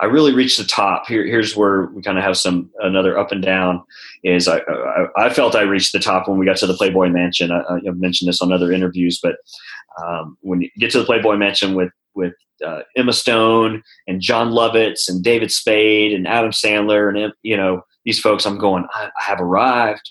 I really reached the top. Here, here's where we kind of have some another up and down. Is I, I, I felt I reached the top when we got to the Playboy Mansion. I, have mentioned this on other interviews, but um, when you get to the Playboy Mansion with with uh, Emma Stone and Jon Lovitz and David Spade and Adam Sandler and you know these folks, I'm going. I, I have arrived.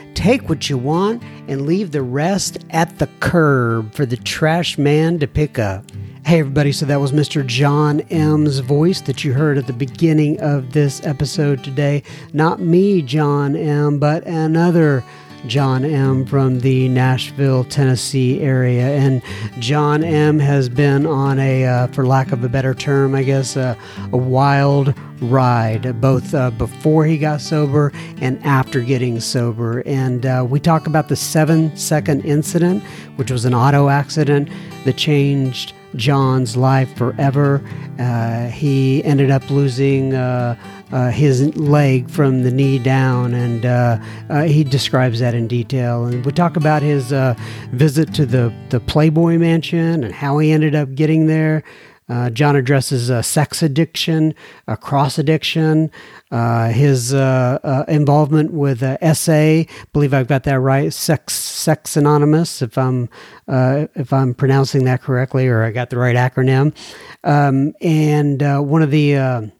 Take what you want and leave the rest at the curb for the trash man to pick up. Hey, everybody, so that was Mr. John M.'s voice that you heard at the beginning of this episode today. Not me, John M., but another John M. from the Nashville, Tennessee area. And John M. has been on a, uh, for lack of a better term, I guess, uh, a wild ride, both uh, before he got sober and after getting sober. And uh, we talk about the seven second incident, which was an auto accident that changed John's life forever. Uh, he ended up losing uh, uh, his leg from the knee down, and uh, uh, he describes that in detail. And we talk about his uh, visit to the, the Playboy Mansion and how he ended up getting there. Uh, John addresses uh, sex addiction, a cross addiction, his involvement with SA. Believe I've got that right. Sex Sex Anonymous, if I'm if I'm pronouncing that correctly, or I got the right acronym. Um, and one of the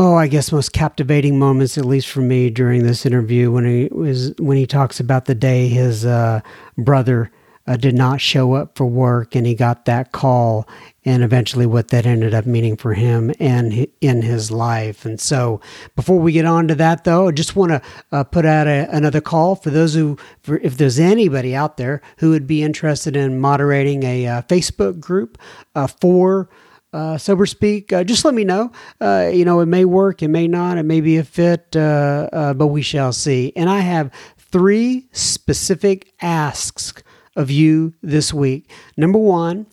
oh, I guess most captivating moments, at least for me, during this interview when he was when he talks about the day his uh, brother uh, did not show up for work and he got that call, and eventually what that ended up meaning for him and in his life. And so, before we get on to that, though, I just want to uh, put out a, another call for those who, for, if there's anybody out there who would be interested in moderating a uh, Facebook group uh, for uh, sober speak, uh, just let me know. Uh, you know, it may work, it may not, it may be a fit, uh, uh, but we shall see. And I have three specific asks of you this week. Number one,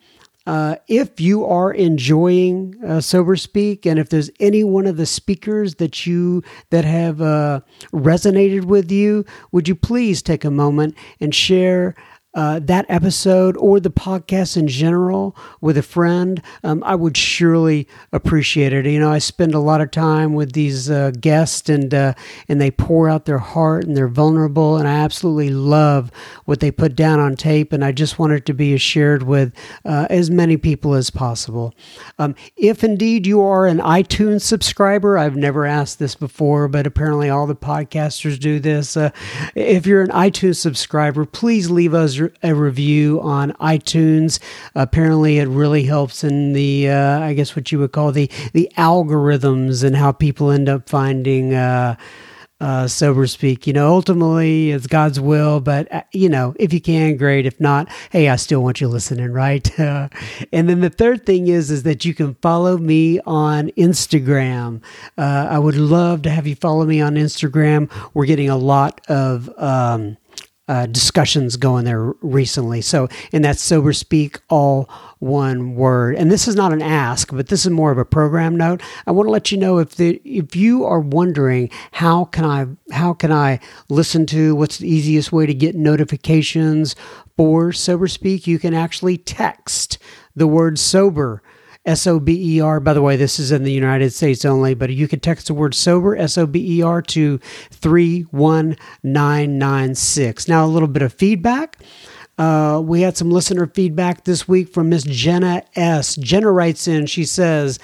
uh, if you are enjoying sober speak, and if there's any one of the speakers that you that have resonated with you, would you please take a moment and share uh, that episode or the podcast in general with a friend, um, I would surely appreciate it. You know, I spend a lot of time with these uh, guests, and uh, and they pour out their heart and they're vulnerable, and I absolutely love what they put down on tape, and I just want it to be shared with uh, as many people as possible. Um, if indeed you are an iTunes subscriber, I've never asked this before, but apparently all the podcasters do this. Uh, if you're an iTunes subscriber, please leave us a review on iTunes. Apparently, it really helps in the, uh, I guess, what you would call the the algorithms and how people end up finding. Uh, uh, sober speak. You know, ultimately it's God's will, but uh, you know, if you can, great. If not, hey, I still want you listening, right? Uh, and then the third thing is, is that you can follow me on Instagram. Uh, I would love to have you follow me on Instagram. We're getting a lot of. Um, uh, discussions going there recently. So, and that's sober speak, all one word. And this is not an ask, but this is more of a program note. I want to let you know if the if you are wondering how can I how can I listen to what's the easiest way to get notifications for sober speak, you can actually text the word sober S O B E R. By the way, this is in the United States only, but you can text the word sober, S O B E R, to 31996. Now, a little bit of feedback. Uh, we had some listener feedback this week from Miss Jenna S. Jenna writes in, she says,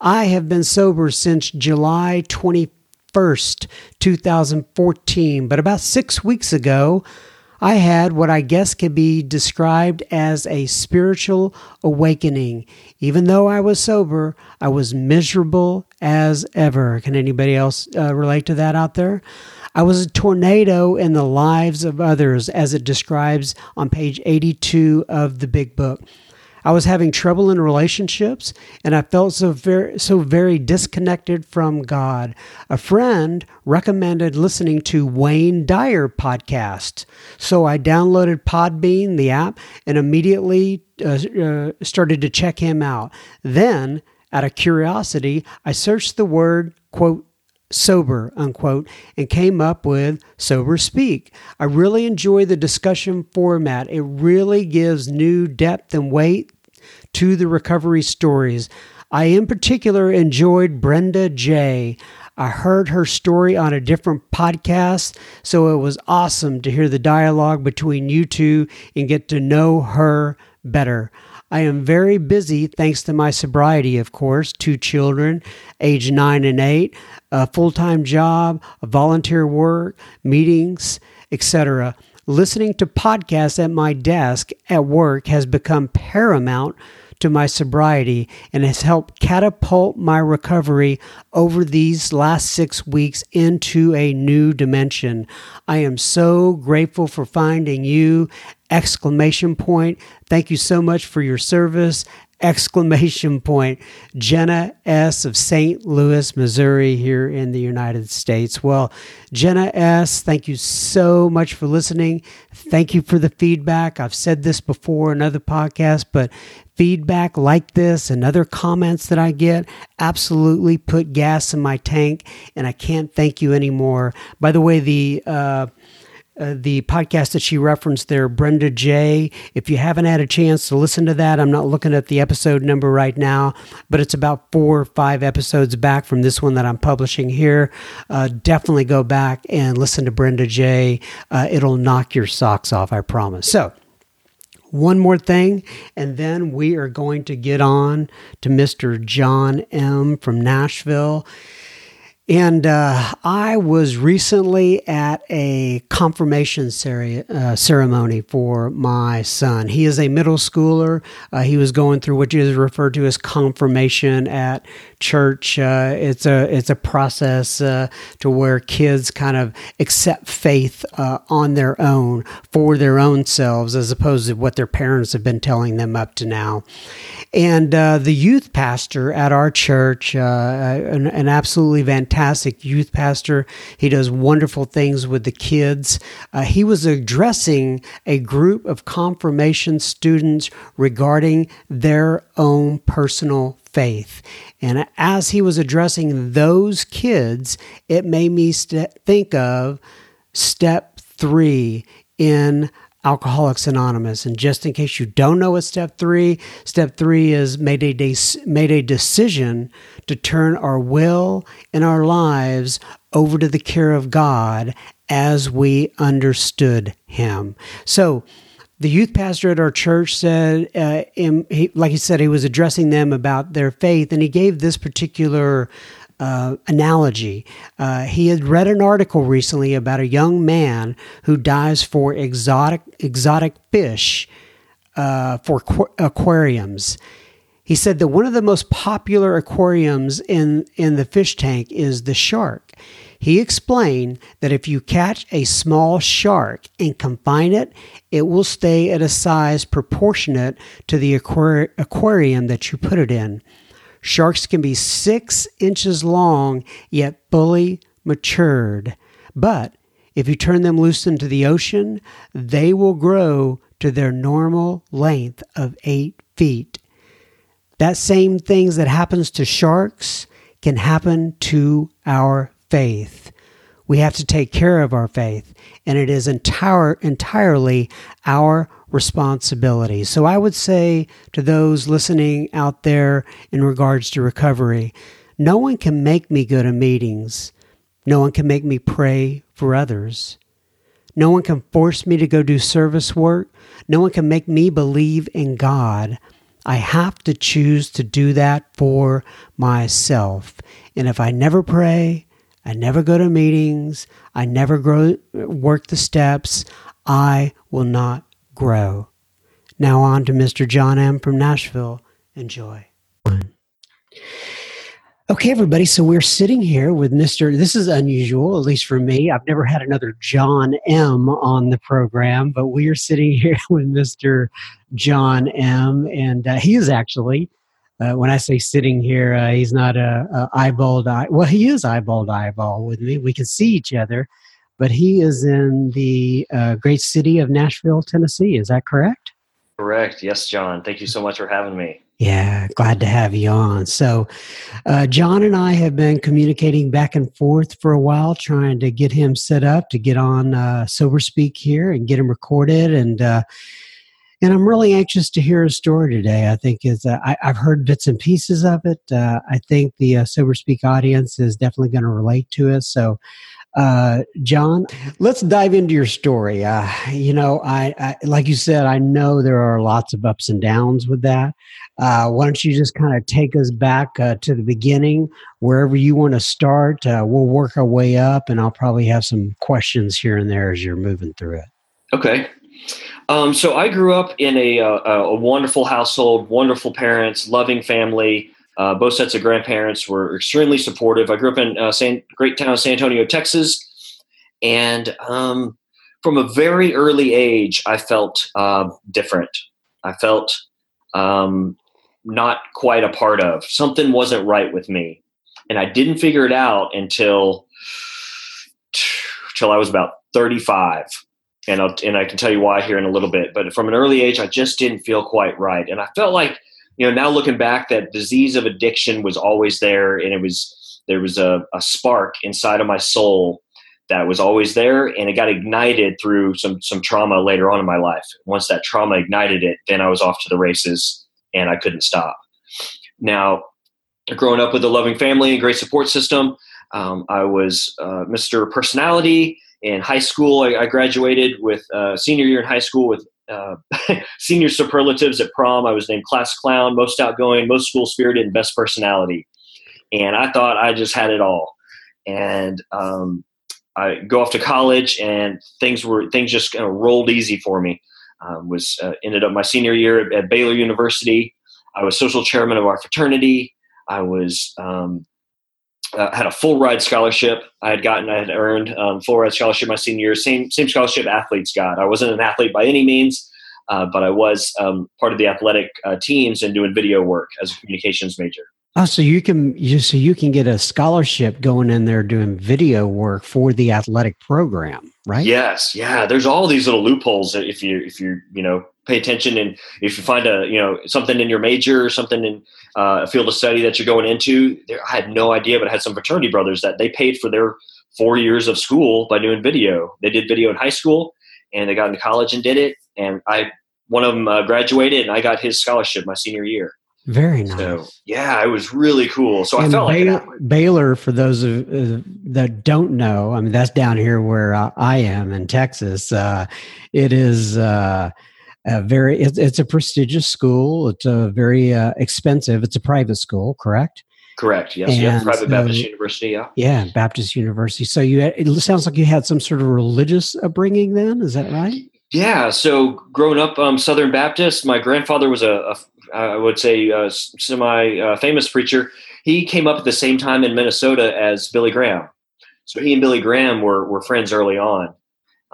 I have been sober since July 21st, 2014, but about six weeks ago, I had what I guess could be described as a spiritual awakening. Even though I was sober, I was miserable as ever. Can anybody else uh, relate to that out there? I was a tornado in the lives of others, as it describes on page 82 of the big book. I was having trouble in relationships and I felt so very so very disconnected from God. A friend recommended listening to Wayne Dyer podcast. So I downloaded Podbean, the app, and immediately uh, uh, started to check him out. Then, out of curiosity, I searched the word quote sober, unquote, and came up with Sober Speak. I really enjoy the discussion format. It really gives new depth and weight to the recovery stories. I, in particular, enjoyed Brenda J. I heard her story on a different podcast, so it was awesome to hear the dialogue between you two and get to know her better. I am very busy thanks to my sobriety, of course, two children, age nine and eight, a full time job, volunteer work, meetings, etc. Listening to podcasts at my desk at work has become paramount to my sobriety and has helped catapult my recovery over these last six weeks into a new dimension. I am so grateful for finding you! Exclamation point. Thank you so much for your service exclamation point jenna s. of st louis missouri here in the united states. Well jenna s. thank you so much for listening. Thank you for the feedback. I've said this before in other podcasts but feedback like this and other comments that i get absolutely put gas in my tank and i can't thank you anymore. By the way the uh, uh, the podcast that she referenced there, Brenda J. If you haven't had a chance to listen to that, I'm not looking at the episode number right now, but it's about four or five episodes back from this one that I'm publishing here. Uh, definitely go back and listen to Brenda J. Uh, it'll knock your socks off, I promise. So, one more thing, and then we are going to get on to Mr. John M. from Nashville. And uh, I was recently at a confirmation uh, ceremony for my son. He is a middle schooler. Uh, he was going through what is referred to as confirmation at church. Uh, it's a it's a process uh, to where kids kind of accept faith uh, on their own for their own selves, as opposed to what their parents have been telling them up to now. And the youth pastor at our church, an, an absolutely fantastic fantastic youth pastor. He does wonderful things with the kids. Uh, he was addressing a group of confirmation students regarding their own personal faith. And as he was addressing those kids, it made me st- think of step three in Alcoholics Anonymous. And just in case you don't know what step three, step three is made a, de- made a decision to turn our will and our lives over to the care of God as we understood Him. So, the youth pastor at our church said, uh, he, like he said, he was addressing them about their faith, and he gave this particular uh, analogy. Uh, he had read an article recently about a young man who dives for exotic exotic fish uh, for qu- aquariums. He said that one of the most popular aquariums in, in the fish tank is the shark. He explained that if you catch a small shark and confine it, it will stay at a size proportionate to the aquari- aquarium that you put it in. Sharks can be six inches long, yet fully matured. But if you turn them loose into the ocean, they will grow to their normal length of eight feet. That same things that happens to sharks can happen to our faith. We have to take care of our faith, and it is entire, entirely our responsibility. So I would say to those listening out there in regards to recovery, no one can make me go to meetings. No one can make me pray for others. No one can force me to go do service work. No one can make me believe in God. I have to choose to do that for myself. And if I never pray, I never go to meetings, I never grow, work the steps, I will not grow. Now on to Mr. John M. from Nashville. Enjoy. Okay, everybody. So we're sitting here with Mr. This is unusual, at least for me. I've never had another John M on the program, but we are sitting here with Mr. John M. And uh, he is actually, uh, when I say sitting here, uh, he's not a, a eyeballed eye. Well, he is eyeballed eyeball with me. We can see each other, but he is in the uh, great city of Nashville, Tennessee. Is that correct? Correct. Yes, John. Thank you so much for having me. Yeah, glad to have you on. So, uh, John and I have been communicating back and forth for a while, trying to get him set up to get on uh, Sober Speak here and get him recorded. And uh, and I'm really anxious to hear his story today. I think is uh, I, have heard bits and pieces of it. Uh, I think the uh, Sober Speak audience is definitely going to relate to it. So, uh, John, let's dive into your story. Uh, you know, I, I, like you said, I know there are lots of ups and downs with that. Uh, why don't you just kind of take us back to the beginning, wherever you want to start? We'll work our way up, and I'll probably have some questions here and there as you're moving through it. Okay. Um, so I grew up in a, a, uh, a wonderful household, wonderful parents, loving family. Uh, both sets of grandparents were extremely supportive. I grew up in uh, San, great town of San Antonio, Texas, and um, from a very early age, I felt uh, different. I felt um, not quite a part of. Something wasn't right with me, and I didn't figure it out until until I was about thirty-five. And I'll, and I can tell you why here in a little bit. But from an early age, I just didn't feel quite right, and I felt like you know, now looking back, that disease of addiction was always there, and it was there was a, a spark inside of my soul that was always there, and it got ignited through some some trauma later on in my life. Once that trauma ignited it, then I was off to the races, and I couldn't stop. Now, growing up with a loving family and great support system, um, I was uh, Mr. Personality in high school. I, I graduated with uh, senior year in high school with uh, senior superlatives at prom. I was named class clown, most outgoing, most school spirited, and best personality. And I thought I just had it all. And um, I go off to college, and things were things just kind of rolled easy for me. Um, was uh, ended up my senior year at, at, Baylor University. I was social chairman of our fraternity. I was um, uh, had a full ride scholarship. I had gotten, I had earned um, full ride scholarship my senior year. Same same scholarship athletes got. I wasn't an athlete by any means, uh, but I was um, part of the athletic uh, teams and doing video work as a communications major. Oh, so you can you so you can get a scholarship going in there doing video work for the athletic program, right? Yes, yeah. There's all these little loopholes if you if you you know pay attention and if you find a you know something in your major or something in uh, a field of study that you're going into there, i had no idea but i had some fraternity brothers that they paid for their four years of school by doing video they did video in high school and they got into college and did it and i one of them uh, graduated and i got his scholarship my senior year very nice. So, yeah, it was really cool. So and I felt like Baylor, for those of, uh, that don't know, I mean that's down here where uh, I am in Texas. Uh, it is uh, a very it's, it's a prestigious school. It's a very uh, expensive it's a private school correct? Correct yes yeah private so, baptist university yeah. Yeah baptist university. So you it sounds like you had some sort of religious upbringing then is that right? Yeah so growing up um, southern baptist my grandfather was a, a I would say a semi uh, famous preacher. He came up at the same time in minnesota as billy graham. So he and billy graham were, were friends early on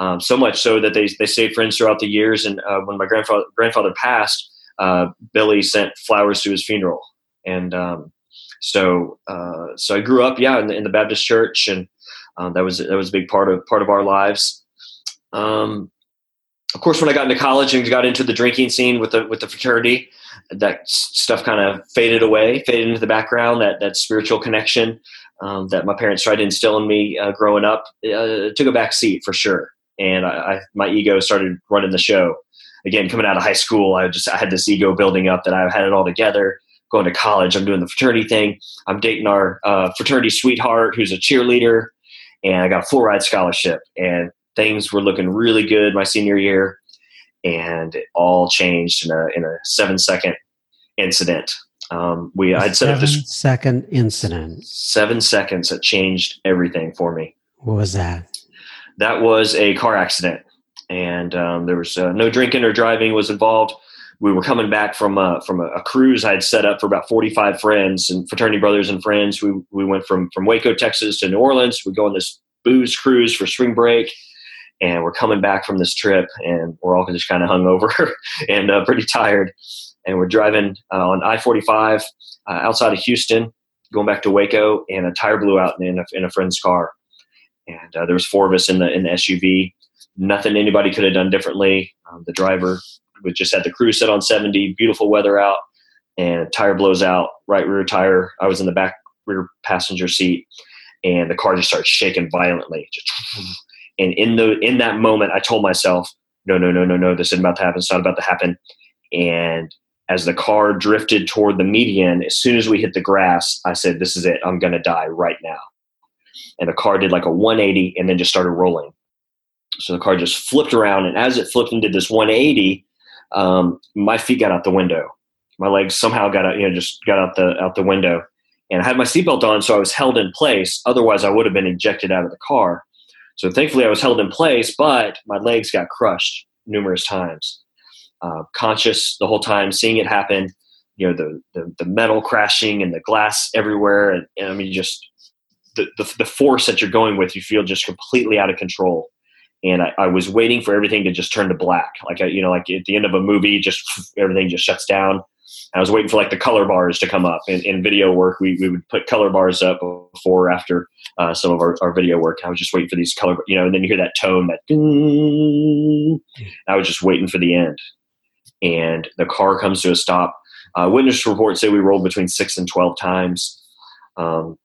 um, so much so that they they stayed friends throughout the years. And uh, when my grandfather grandfather passed, uh, Billy sent flowers to his funeral, and um, so uh, so I grew up, yeah, in the, in the Baptist church, and um, that was that was a big part of part of our lives. Um, of course, when I got into college and got into the drinking scene with the with the fraternity, that stuff kind of faded away, faded into the background. That that spiritual connection um, that my parents tried to instill in me uh, growing up uh, took a back seat for sure and I, I, my ego started running the show. Again, coming out of high school, I just I had this ego building up that I had it all together. Going to college, I'm doing the fraternity thing. I'm dating our uh, fraternity sweetheart, who's a cheerleader, and I got a full ride scholarship. And things were looking really good my senior year, and it all changed in a in a seven second incident. Um, we I'd set up this second incident. Seven seconds that changed everything for me. What was that? That was a car accident, and um, there was uh, no drinking or driving was involved. We were coming back from a, from a, cruise I'd set up for about 45 friends and fraternity brothers and friends. We, we went from, from Waco, Texas to New Orleans. We go on this booze cruise for spring break and we're coming back from this trip and we're all just kind of hungover and uh, pretty tired and we're driving uh, on i-45 uh, outside of houston going back to waco and a tire blew out in a, in a friend's car and uh, there was four of us in the in the suv nothing anybody could have done differently um, the driver just had the cruise set on 70 beautiful weather out and tire blows out right rear tire i was in the back rear passenger seat and the car just starts shaking violently just and in the in that moment, I told myself, no, no, no, no, no, this isn't about to happen. It's not about to happen. And as the car drifted toward the median, as soon as we hit the grass, I said, this is it. I'm going to die right now. And the car did like a 180 and then just started rolling. So the car just flipped around. And as it flipped and did this 180, um, my feet got out the window. My legs somehow got out, you know, just got out the out the window. And I had my seatbelt on, so I was held in place. Otherwise, I would have been ejected out of the car. So thankfully, I was held in place, but my legs got crushed numerous times. Uh, conscious the whole time, seeing it happen. You know, the, the, the metal crashing and the glass everywhere, and, and I mean, just the, the, force that you're going with, you feel just completely out of control. And I, I was waiting for everything to just turn to black, like you know, like at the end of a movie, just everything just shuts down. I was waiting for like the color bars to come up. In, in video work, we, we would put color bars up before or after uh, some of our, our video work. I was just waiting for these color, you know, and then you hear that tone, that ding. I was just waiting for the end. And the car comes to a stop. Uh, witness reports say we rolled between six and 12 times. Um,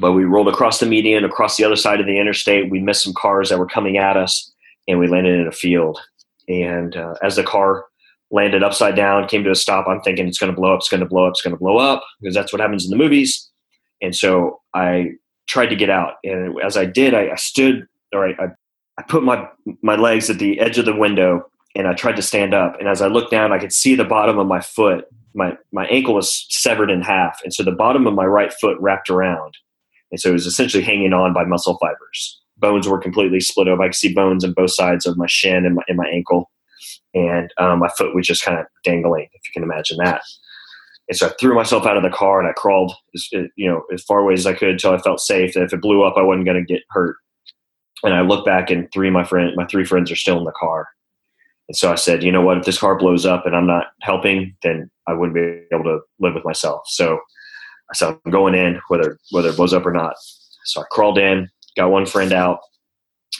but we rolled across the median, across the other side of the interstate. We missed some cars that were coming at us, and we landed in a field. And uh, as the car landed upside down, came to a stop. I'm thinking it's going to blow up, it's going to blow up, it's going to blow up because that's what happens in the movies. And so I tried to get out. And as I did, I, I stood, or I, I, I put my, my legs at the edge of the window and I tried to stand up. And as I looked down, I could see the bottom of my foot. My, my ankle was severed in half. And so the bottom of my right foot wrapped around. And so it was essentially hanging on by muscle fibers. Bones were completely split up. I could see bones on both sides of my shin and my, and my ankle and um, my foot was just kind of dangling, if you can imagine that. And so I threw myself out of the car and I crawled, as, uh, you know, as far away as I could until I felt safe that if it blew up, I wasn't going to get hurt. And I looked back, and three of my friend, my three friends are still in the car. And so I said, you know what? If this car blows up and I'm not helping, then I wouldn't be able to live with myself. So Said, I'm going in, whether whether it blows up or not. So I crawled in, got one friend out.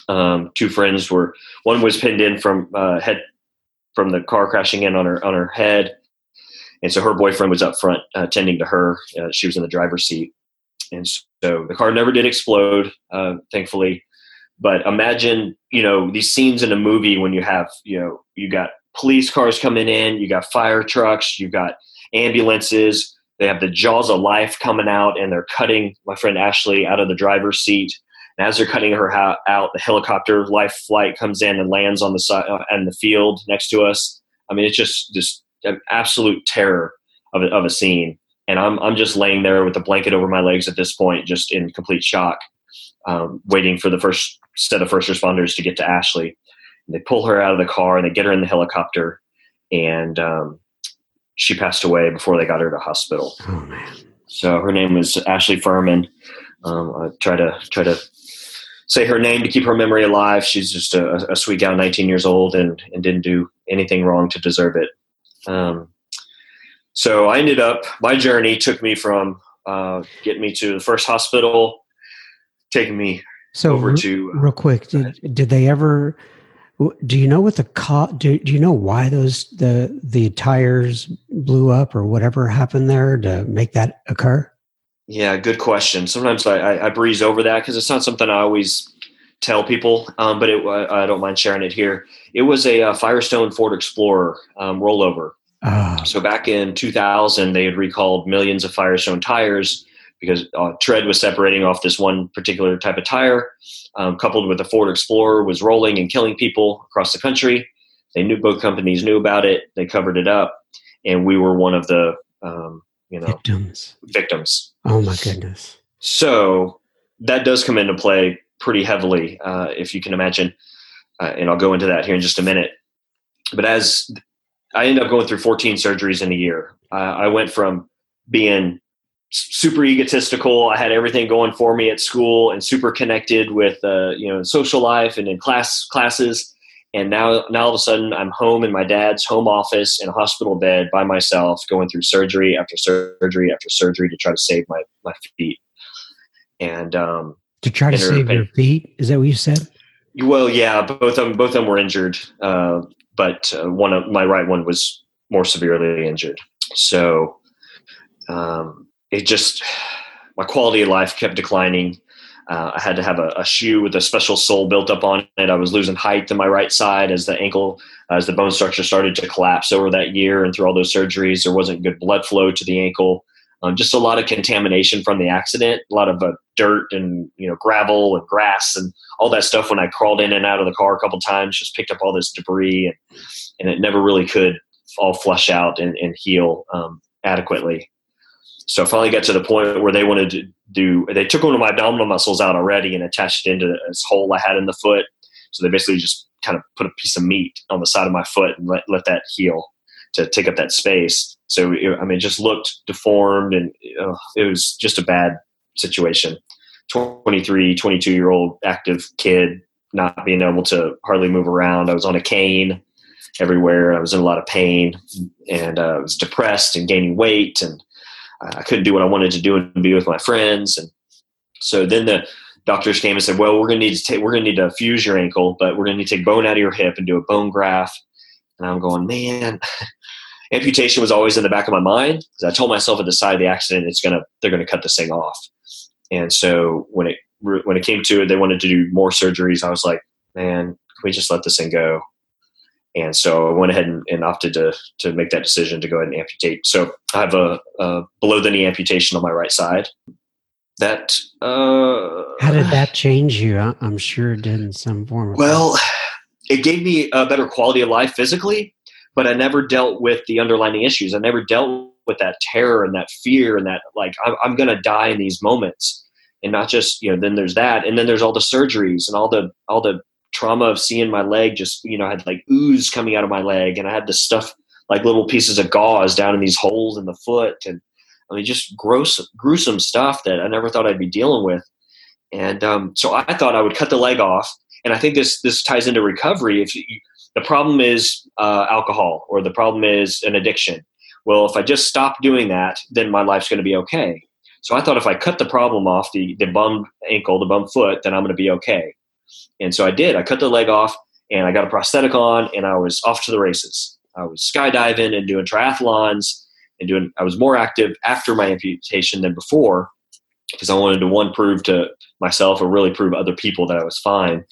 Um, two friends were one was pinned in from uh, head from the car crashing in on her on her head, and so her boyfriend was up front uh, tending to her. Uh, she was in the driver's seat, and so the car never did explode, uh, thankfully. But imagine, you know, these scenes in a movie when you have, you know, you got police cars coming in, you got fire trucks, you got ambulances. They have the jaws of life coming out, and they're cutting my friend Ashley out of the driver's seat and as they're cutting her out, the helicopter life flight comes in and lands on the side uh, and the field next to us. I mean, it's just an absolute terror of a, of a scene. And I'm I'm just laying there with a blanket over my legs at this point, just in complete shock, um, waiting for the first set of first responders to get to Ashley. And they pull her out of the car and they get her in the helicopter, and um, she passed away before they got her to hospital. Oh man! So her name was Ashley Furman. Um, I try to try to say her name to keep her memory alive. She's just a, a sweet gal, 19 years old, and, and didn't do anything wrong to deserve it. Um, so I ended up, my journey took me from uh, getting me to the first hospital, taking me so over to. Real quick, did, did they ever? Do you know what the co- do, do you know why those the the tires blew up or whatever happened there to make that occur? Yeah, good question. Sometimes I, I, I breeze over that because it's not something I always tell people, um, but it, I, I, don't mind sharing it here. It was a, a Firestone Ford Explorer um, rollover. Oh. So back in 2000, they had recalled millions of Firestone tires because uh, tread was separating off this one particular type of tire, um, coupled with the Ford Explorer was rolling and killing people across the country. They knew both companies knew about it. They covered it up, and we were one of the um, you know victims. Victims. Oh my goodness. So that does come into play pretty heavily, uh, if you can imagine, uh, and I'll go into that here in just a minute. But as I ended up going through 14 surgeries in a year, uh, I went from being super egotistical. I had everything going for me at school and super connected with uh, you know social life and in class classes. And now, now all of a sudden, I'm home in my dad's home office in a hospital bed by myself, going through surgery after surgery after surgery to try to save my my feet. And um, to try to save your feet, is that what you said? Well, yeah, both of them both of them were injured, uh, but uh, one of my right one was more severely injured. So um, it just my quality of life kept declining. Uh, I had to have a, a, shoe with a special sole built up on it. I was losing height to my right side as the ankle, as the bone structure started to collapse over that year and through all those surgeries. There wasn't good blood flow to the ankle. Um, just a lot of contamination from the accident, a lot of uh, dirt and you know gravel and grass and all that stuff. When I crawled in and out of the car a couple times, just picked up all this debris, and, and it never really could all flush out and, and heal um, adequately. So I finally got to the point where they wanted to do, they took one of my abdominal muscles out already and attached it into this hole I had in the foot. So they basically just kind of put a piece of meat on the side of my foot and let, let that heal to take up that space. So, it, I mean, it just looked deformed and uh, it was just a bad situation. 23, 22 year old active kid, not being able to hardly move around. I was on a cane everywhere. I was in a lot of pain and uh, I was depressed and gaining weight and I couldn't do what I wanted to do and be with my friends. And so then the doctors came and said, well, we're going to need to take, we're going to need to fuse your ankle, but we're going to need to take bone out of your hip and do a bone graft. And I'm going, man, amputation was always in the back of my mind because I told myself at the side of the accident, it's to, they're to cut this thing off. And so when it, when it came to it, they wanted to do more surgeries. I was like, man, can we just let this thing go? And so I went ahead and, and, opted to, to make that decision to go ahead and amputate. So I have a, a below the knee amputation on my right side. That uh, how did that change you? I'm sure it did in some form. well, it gave me a better quality of life physically, but I never dealt with the underlying issues. I never dealt with that terror and that fear and that like I'm, I'm going to die in these moments. And not just you know, then there's that, and then there's all the surgeries and all the all the trauma of seeing my leg just you know I had like ooze coming out of my leg and i had this stuff like little pieces of gauze down in these holes in the foot and i mean just gross gruesome stuff that i never thought i'd be dealing with. And um, so i thought i would cut the leg off and i think this this ties into recovery if you, the problem is uh, alcohol or the problem is an addiction. Well if i just stop doing that then my life's going to be okay. So i thought if i cut the problem off the, the bum ankle the bum foot then i'm going to be okay and so I did. I cut the leg off and I got a prosthetic on and I was off to the races. I was skydiving and doing triathlons and doing, I was more active after my amputation than before because I wanted to one prove to myself or really prove other people that I was fine.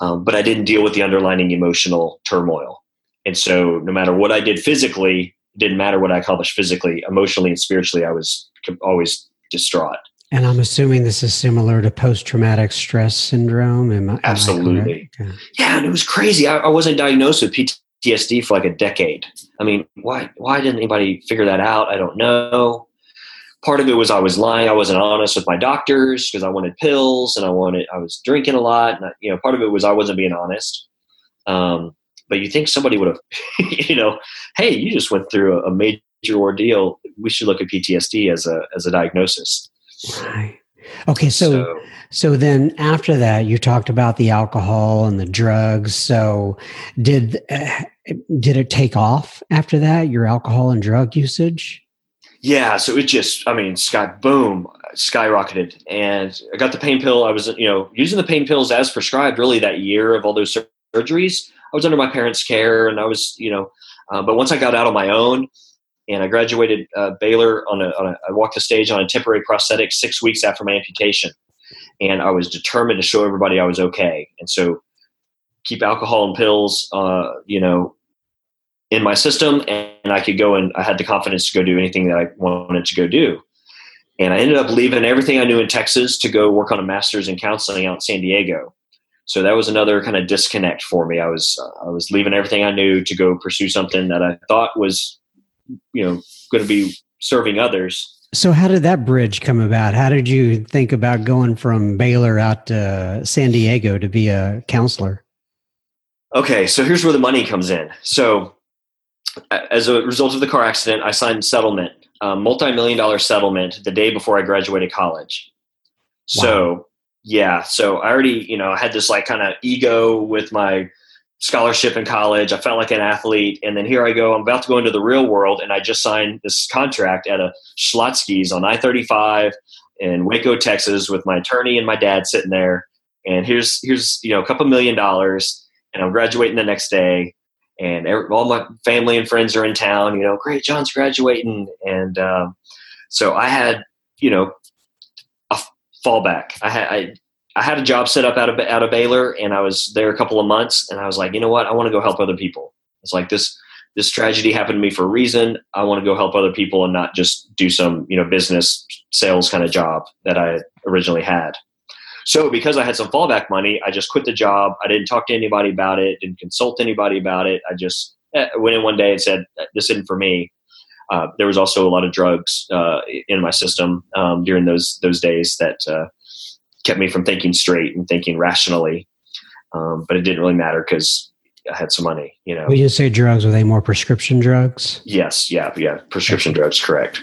Um, but I didn't deal with the underlying emotional turmoil. And so no matter what I did physically, it didn't matter what I accomplished physically, emotionally and spiritually, I was always distraught. And I'm assuming this is similar to post traumatic stress syndrome. Am I, Absolutely. Am I yeah, and it was crazy. I, I, wasn't diagnosed with PTSD for like a decade. I mean, why why didn't anybody figure that out? I don't know. Part of it was I was lying. I wasn't honest with my doctors because I wanted pills and I wanted I was drinking a lot. And I, you know, part of it was I wasn't being honest. Um, but you think somebody would have, you know, hey, you just went through a, a major ordeal. We should look at PTSD as a as a diagnosis Right. Okay, so, so so then after that, you talked about the alcohol and the drugs. So did uh, did it take off after that? Your alcohol and drug usage? Yeah, so it just, I mean, sky boom, skyrocketed, and I got the pain pill. I was, you know, using the pain pills as prescribed. Really, that year of all those surgeries, I was under my parents' care, and I was, you know, uh, but once I got out on my own, and I graduated uh, Baylor on a, on a, I walked the stage on a temporary prosthetic six weeks after my amputation, and I was determined to show everybody I was okay. And so, keep alcohol and pills, uh, you know, in my system, and I could go and I had the confidence to go do anything that I wanted to go do. And I ended up leaving everything I knew in Texas to go work on a master's in counseling out in San Diego. So that was another kind of disconnect for me. I was uh, I was leaving everything I knew to go pursue something that I thought was, you know, going to be serving others. So how did that bridge come about? How did you think about going from Baylor out to San Diego to be a counselor? Okay, so here's where the money comes in. So as a result of the car accident, I signed settlement, a multi-million dollar settlement the day before I graduated college. Wow. So yeah, so I already, you know, had this like kind of ego with my scholarship in college. I felt like an athlete. And then here I go, I'm about to go into the real world. And I just signed this contract at a Schlotzsky's on I 35 in Waco, Texas, with my attorney and my dad sitting there. And here's, here's, you know, a couple million dollars. And I'm graduating the next day and every, all my family and friends are in town. You know, great, John's graduating, and um, so I had you know a fallback. I had I, I had a job set up out of out of Baylor, and I was there a couple of months, and I was like, you know what, I want to go help other people. It's like this this tragedy happened to me for a reason. I want to go help other people and not just do some you know business sales kind of job that I originally had. So because I had some fallback money, I just quit the job. I didn't talk to anybody about it, didn't consult anybody about it. I just eh, went in one day and said, "This isn't for me." Uh, there was also a lot of drugs uh, in my system um, during those those days that uh, kept me from thinking straight and thinking rationally. Um, but it didn't really matter because I had some money. You know. When you say drugs, were they more prescription drugs? Yes. Yeah. Yeah. Prescription drugs. Correct.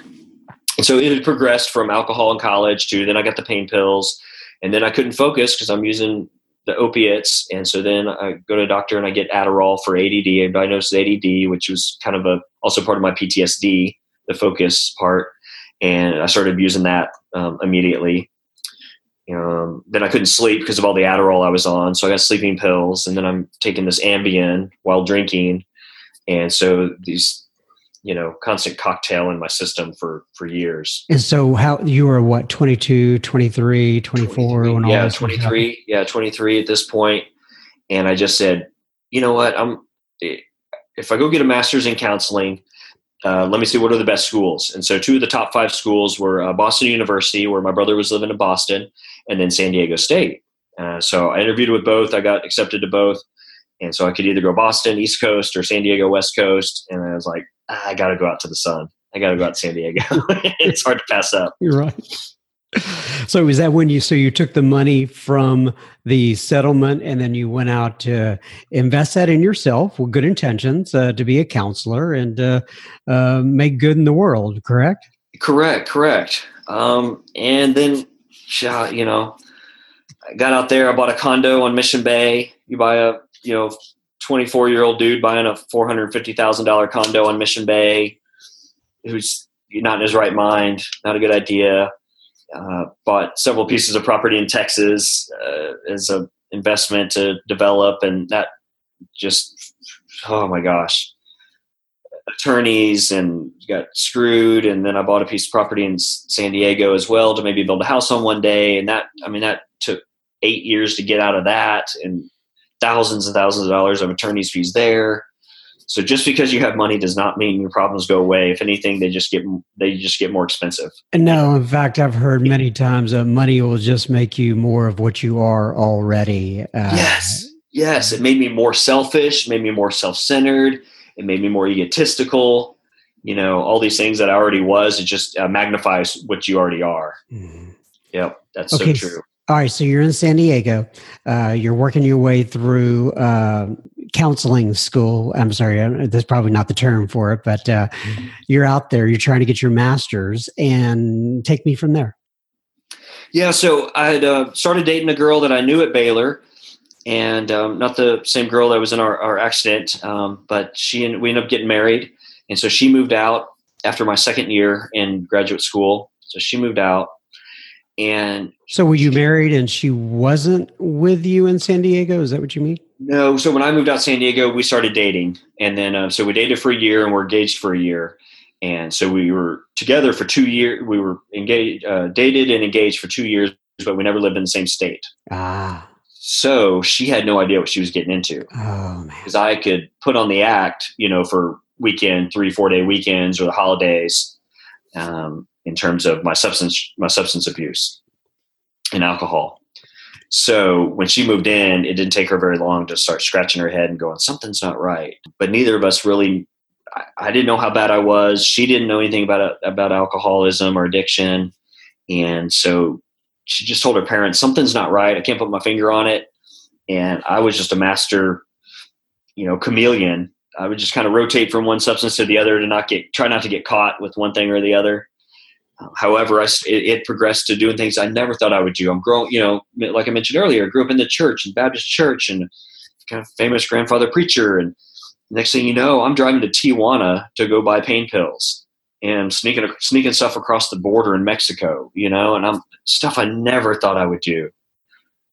And so it had progressed from alcohol in college to then I got the pain pills and then I couldn't focus because I'm using the opiates, and so then I go to a doctor and I get Adderall for ADD. I diagnosed ADD, which was kind of a also part of my PTSD, the focus part, and I started using that um, immediately. Um, then I couldn't sleep because of all the Adderall I was on, so I got sleeping pills, and then I'm taking this Ambien while drinking, and so these you know constant cocktail in my system for for years. And so how you were what 22 23 24 23, yeah 23 yeah 23 at this point. And i just said you know what? I'm if i go get a master's in counseling uh, let me see what are the best schools. And so two of the top five schools were uh, boston university where my brother was living in boston and then san diego state uh, so i interviewed with both i got accepted to both and so i could either go boston east coast or san diego west coast and i was like I got to go out to the sun. I got to go out to San Diego. it's hard to pass up. You're right. So is that when you so you took the money from the settlement and then you went out to invest that in yourself with good intentions uh, to be a counselor and uh, uh, make good in the world, correct? Correct, correct. Um, and then, you know, I got out there. I bought a condo on Mission Bay. You buy a you know 24 year old dude buying a $450,000 condo on Mission Bay who's not in his right mind, not a good idea. Uh, bought several pieces of property in Texas uh, as an investment to develop, and that just, oh my gosh, attorneys and got screwed. And then I bought a piece of property in San Diego as well to maybe build a house on one day, and that, I mean, that took eight years to get out of that, and thousands and thousands of dollars of attorney's fees there. So just because you have money does not mean your problems go away. If anything, they just get they just get more expensive. And no, in fact, I've heard many times that money will just make you more of what you are already. Uh, yes, yes, it made me more selfish, made me more self-centered, it made me more egotistical. You know, all these things that I already was, it just uh, magnifies what you already are. Mm-hmm. Yep, that's okay. so true. All right, so you're in San Diego. Uh, you're working your way through uh, counseling school. I'm sorry, that's probably not the term for it, but uh, mm-hmm. you're out there. You're trying to get your master's, and take me from there. Yeah, so I had uh, started dating a girl that I knew at Baylor, and um, not the same girl that was in our, our accident, um, but she and we ended up getting married, and so she moved out after my second year in graduate school. So she moved out and so were you married and she wasn't with you in San Diego? Is that what you mean? No. So when I moved out to San Diego, we started dating. And then, uh, so we dated for a year and we're engaged for a year. And so we were together for two years. We were engaged, uh, dated and engaged for two years, but we never lived in the same state. Ah. So she had no idea what she was getting into. Oh. Because I could put on the act, you know, for weekend, three, four day weekends or the holidays. Um, in terms of my substance my substance abuse and alcohol. So when she moved in, it didn't take her very long to start scratching her head and going, something's not right. But neither of us really. I, I didn't know how bad I was. She didn't know anything about about alcoholism or addiction, and so she just told her parents something's not right. I can't put my finger on it. And I was just a master, you know, chameleon. I would just kind of rotate from one substance to the other to not get try not to get caught with one thing or the other. Uh, however, I, it, it, progressed to doing things I never thought I would do. I'm growing, you know, like I mentioned earlier, I grew up in the church, in Baptist church, and kind of famous grandfather preacher. And next thing you know, I'm driving to Tijuana to go buy pain pills and sneaking sneaking stuff across the border in Mexico, you know, and I'm stuff I never thought I would do,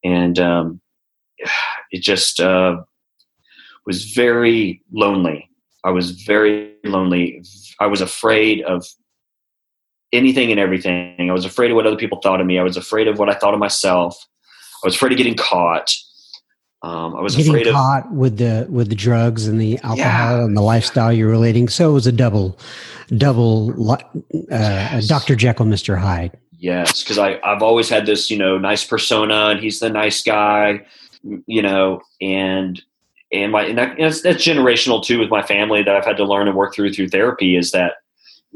and um, it just uh, was very lonely. I was very lonely. I was afraid of anything and everything. I was afraid of what other people thought of me. I was afraid of what I thought of myself. I was afraid of getting caught. Um, I was getting afraid caught of, with the with the drugs and the alcohol yeah, and the lifestyle you're relating. So it was a double, double, uh, yes. Dr. Jekyll, Mr. Hyde. Yes, because I I've always had this you know nice persona, and he's the nice guy, you know, and and my and that, that's, that's generational too with my family that I've had to learn and work through through therapy is that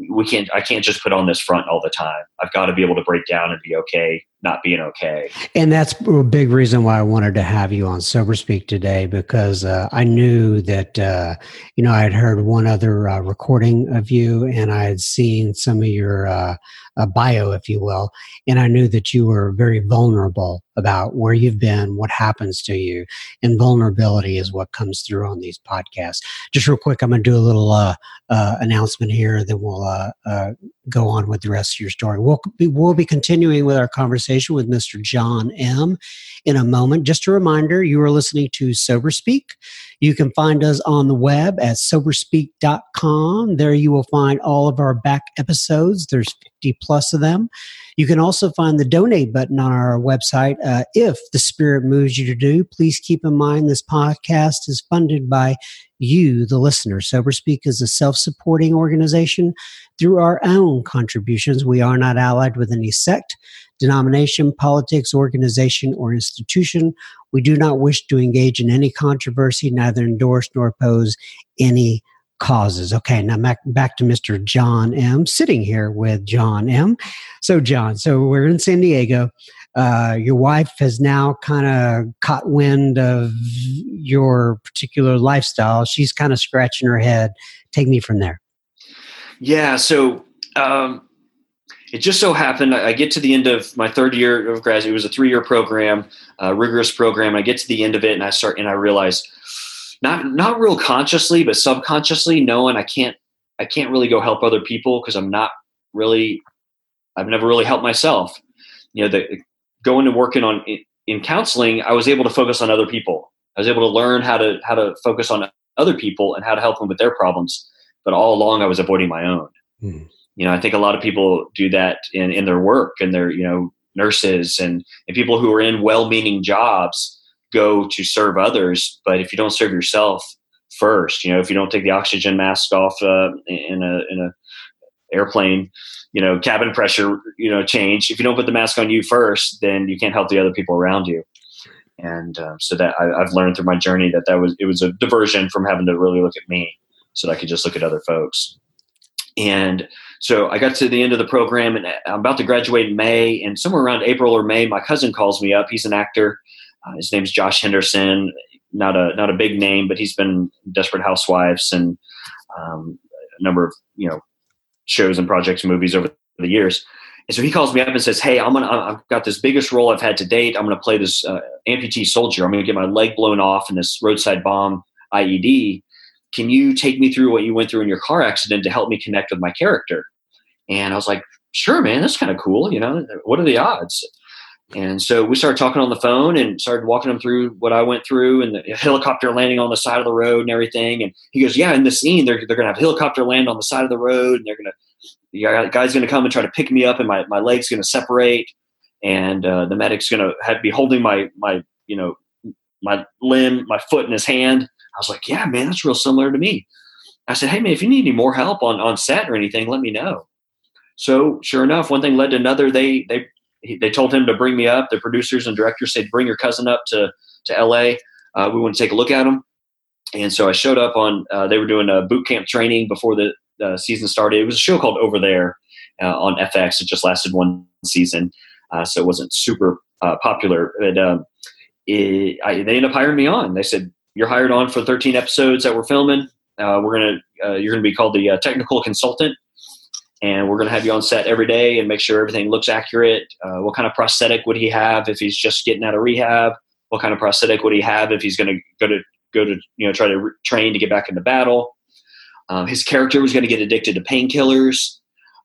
we can't i can't just put on this front all the time i've got to be able to break down and be okay not being okay. And that's a big reason why i wanted to have you on sober speak today because uh, i knew that uh, you know i had heard one other uh, recording of you and i had seen some of your uh, uh, bio if you will and i knew that you were very vulnerable about where you've been what happens to you and vulnerability is what comes through on these podcasts just real quick i'm going to do a little uh, announcement here then we'll go on with the rest of your story we'll be, we'll be continuing with our conversation with Mr. John M. in a moment. Just a reminder you are listening to Sober Speak. You can find us on the web at soberspeak.com. There you will find all of our back episodes. There's 50 plus of them. You can also find the donate button on our website. Uh, if the spirit moves you to do, please keep in mind this podcast is funded by you, the listener. Sober Speak is a self supporting organization through our own contributions. We are not allied with any sect, denomination, politics, organization, or institution. We do not wish to engage in any controversy, neither endorse nor oppose any causes. Okay, now back, back to Mr. John M. Sitting here with John M. So, John, so we're in San Diego. Uh, your wife has now kind of caught wind of your particular lifestyle. She's kind of scratching her head. Take me from there. Yeah. So, um, it just so happened I get to the end of my third year of graduate. It was a three year program, rigorous program. I get to the end of it and I start and I realize not not real consciously, but subconsciously knowing I can't I can't really go help other people because I'm not really I've never really helped myself. You know, the going and working on in counseling, I was able to focus on other people. I was able to learn how to how to focus on other people and how to help them with their problems. But all along, I was avoiding my own. Mm you know i think a lot of people do that in, in their work and their you know nurses and, and people who are in well-meaning jobs go to serve others but if you don't serve yourself first you know if you don't take the oxygen mask off uh, in a in a airplane you know cabin pressure you know change if you don't put the mask on you first then you can't help the other people around you and uh, so that I, i've learned through my journey that that was it was a diversion from having to really look at me so that i could just look at other folks and so I got to the end of the program and I'm about to graduate in May. And somewhere around April or May, my cousin calls me up. He's an actor. Uh, his name's Josh Henderson. Not a not a big name, but he's been Desperate Housewives and um, a number of you know shows and projects and movies over the years. And so he calls me up and says, "Hey, I'm gonna I've got this biggest role I've had to date. I'm gonna play this uh, amputee soldier. I'm gonna get my leg blown off in this roadside bomb IED." can you take me through what you went through in your car accident to help me connect with my character? And I was like, sure, man, that's kind of cool. You know, what are the odds? And so we started talking on the phone and started walking him through what I went through and the helicopter landing on the side of the road and everything. And he goes, yeah, in the scene, they're, they're going to have helicopter land on the side of the road and they're going to, the guy's going to come and try to pick me up and my, my leg's going to separate. And uh, the medic's going to have, be holding my, my, you know, my limb, my foot in his hand I was like, yeah, man, that's real similar to me. I said, hey, man, if you need any more help on, on set or anything, let me know. so sure enough, one thing led to another. They they they told him to bring me up. The producers and directors said, "Bring your cousin up to to L.A. Uh, we want to take a look at him." And so I showed up on. Uh, they were doing a boot camp training before the uh, season started. It was a show called Over There uh, on FX. It just lasted one season, uh, so it wasn't super uh, popular. But um, it, I, they ended up hiring me on. They said, "You're hired on for 13 episodes that we're filming. we're gonna you're gonna be called the technical consultant." And we're going to have you on set every day and make sure everything looks accurate. Uh, what kind of prosthetic would he have if he's just getting out of rehab? What kind of prosthetic would he have if he's going to go to go to you know try to re- train to get back into battle? Um, his character was going to get addicted to painkillers,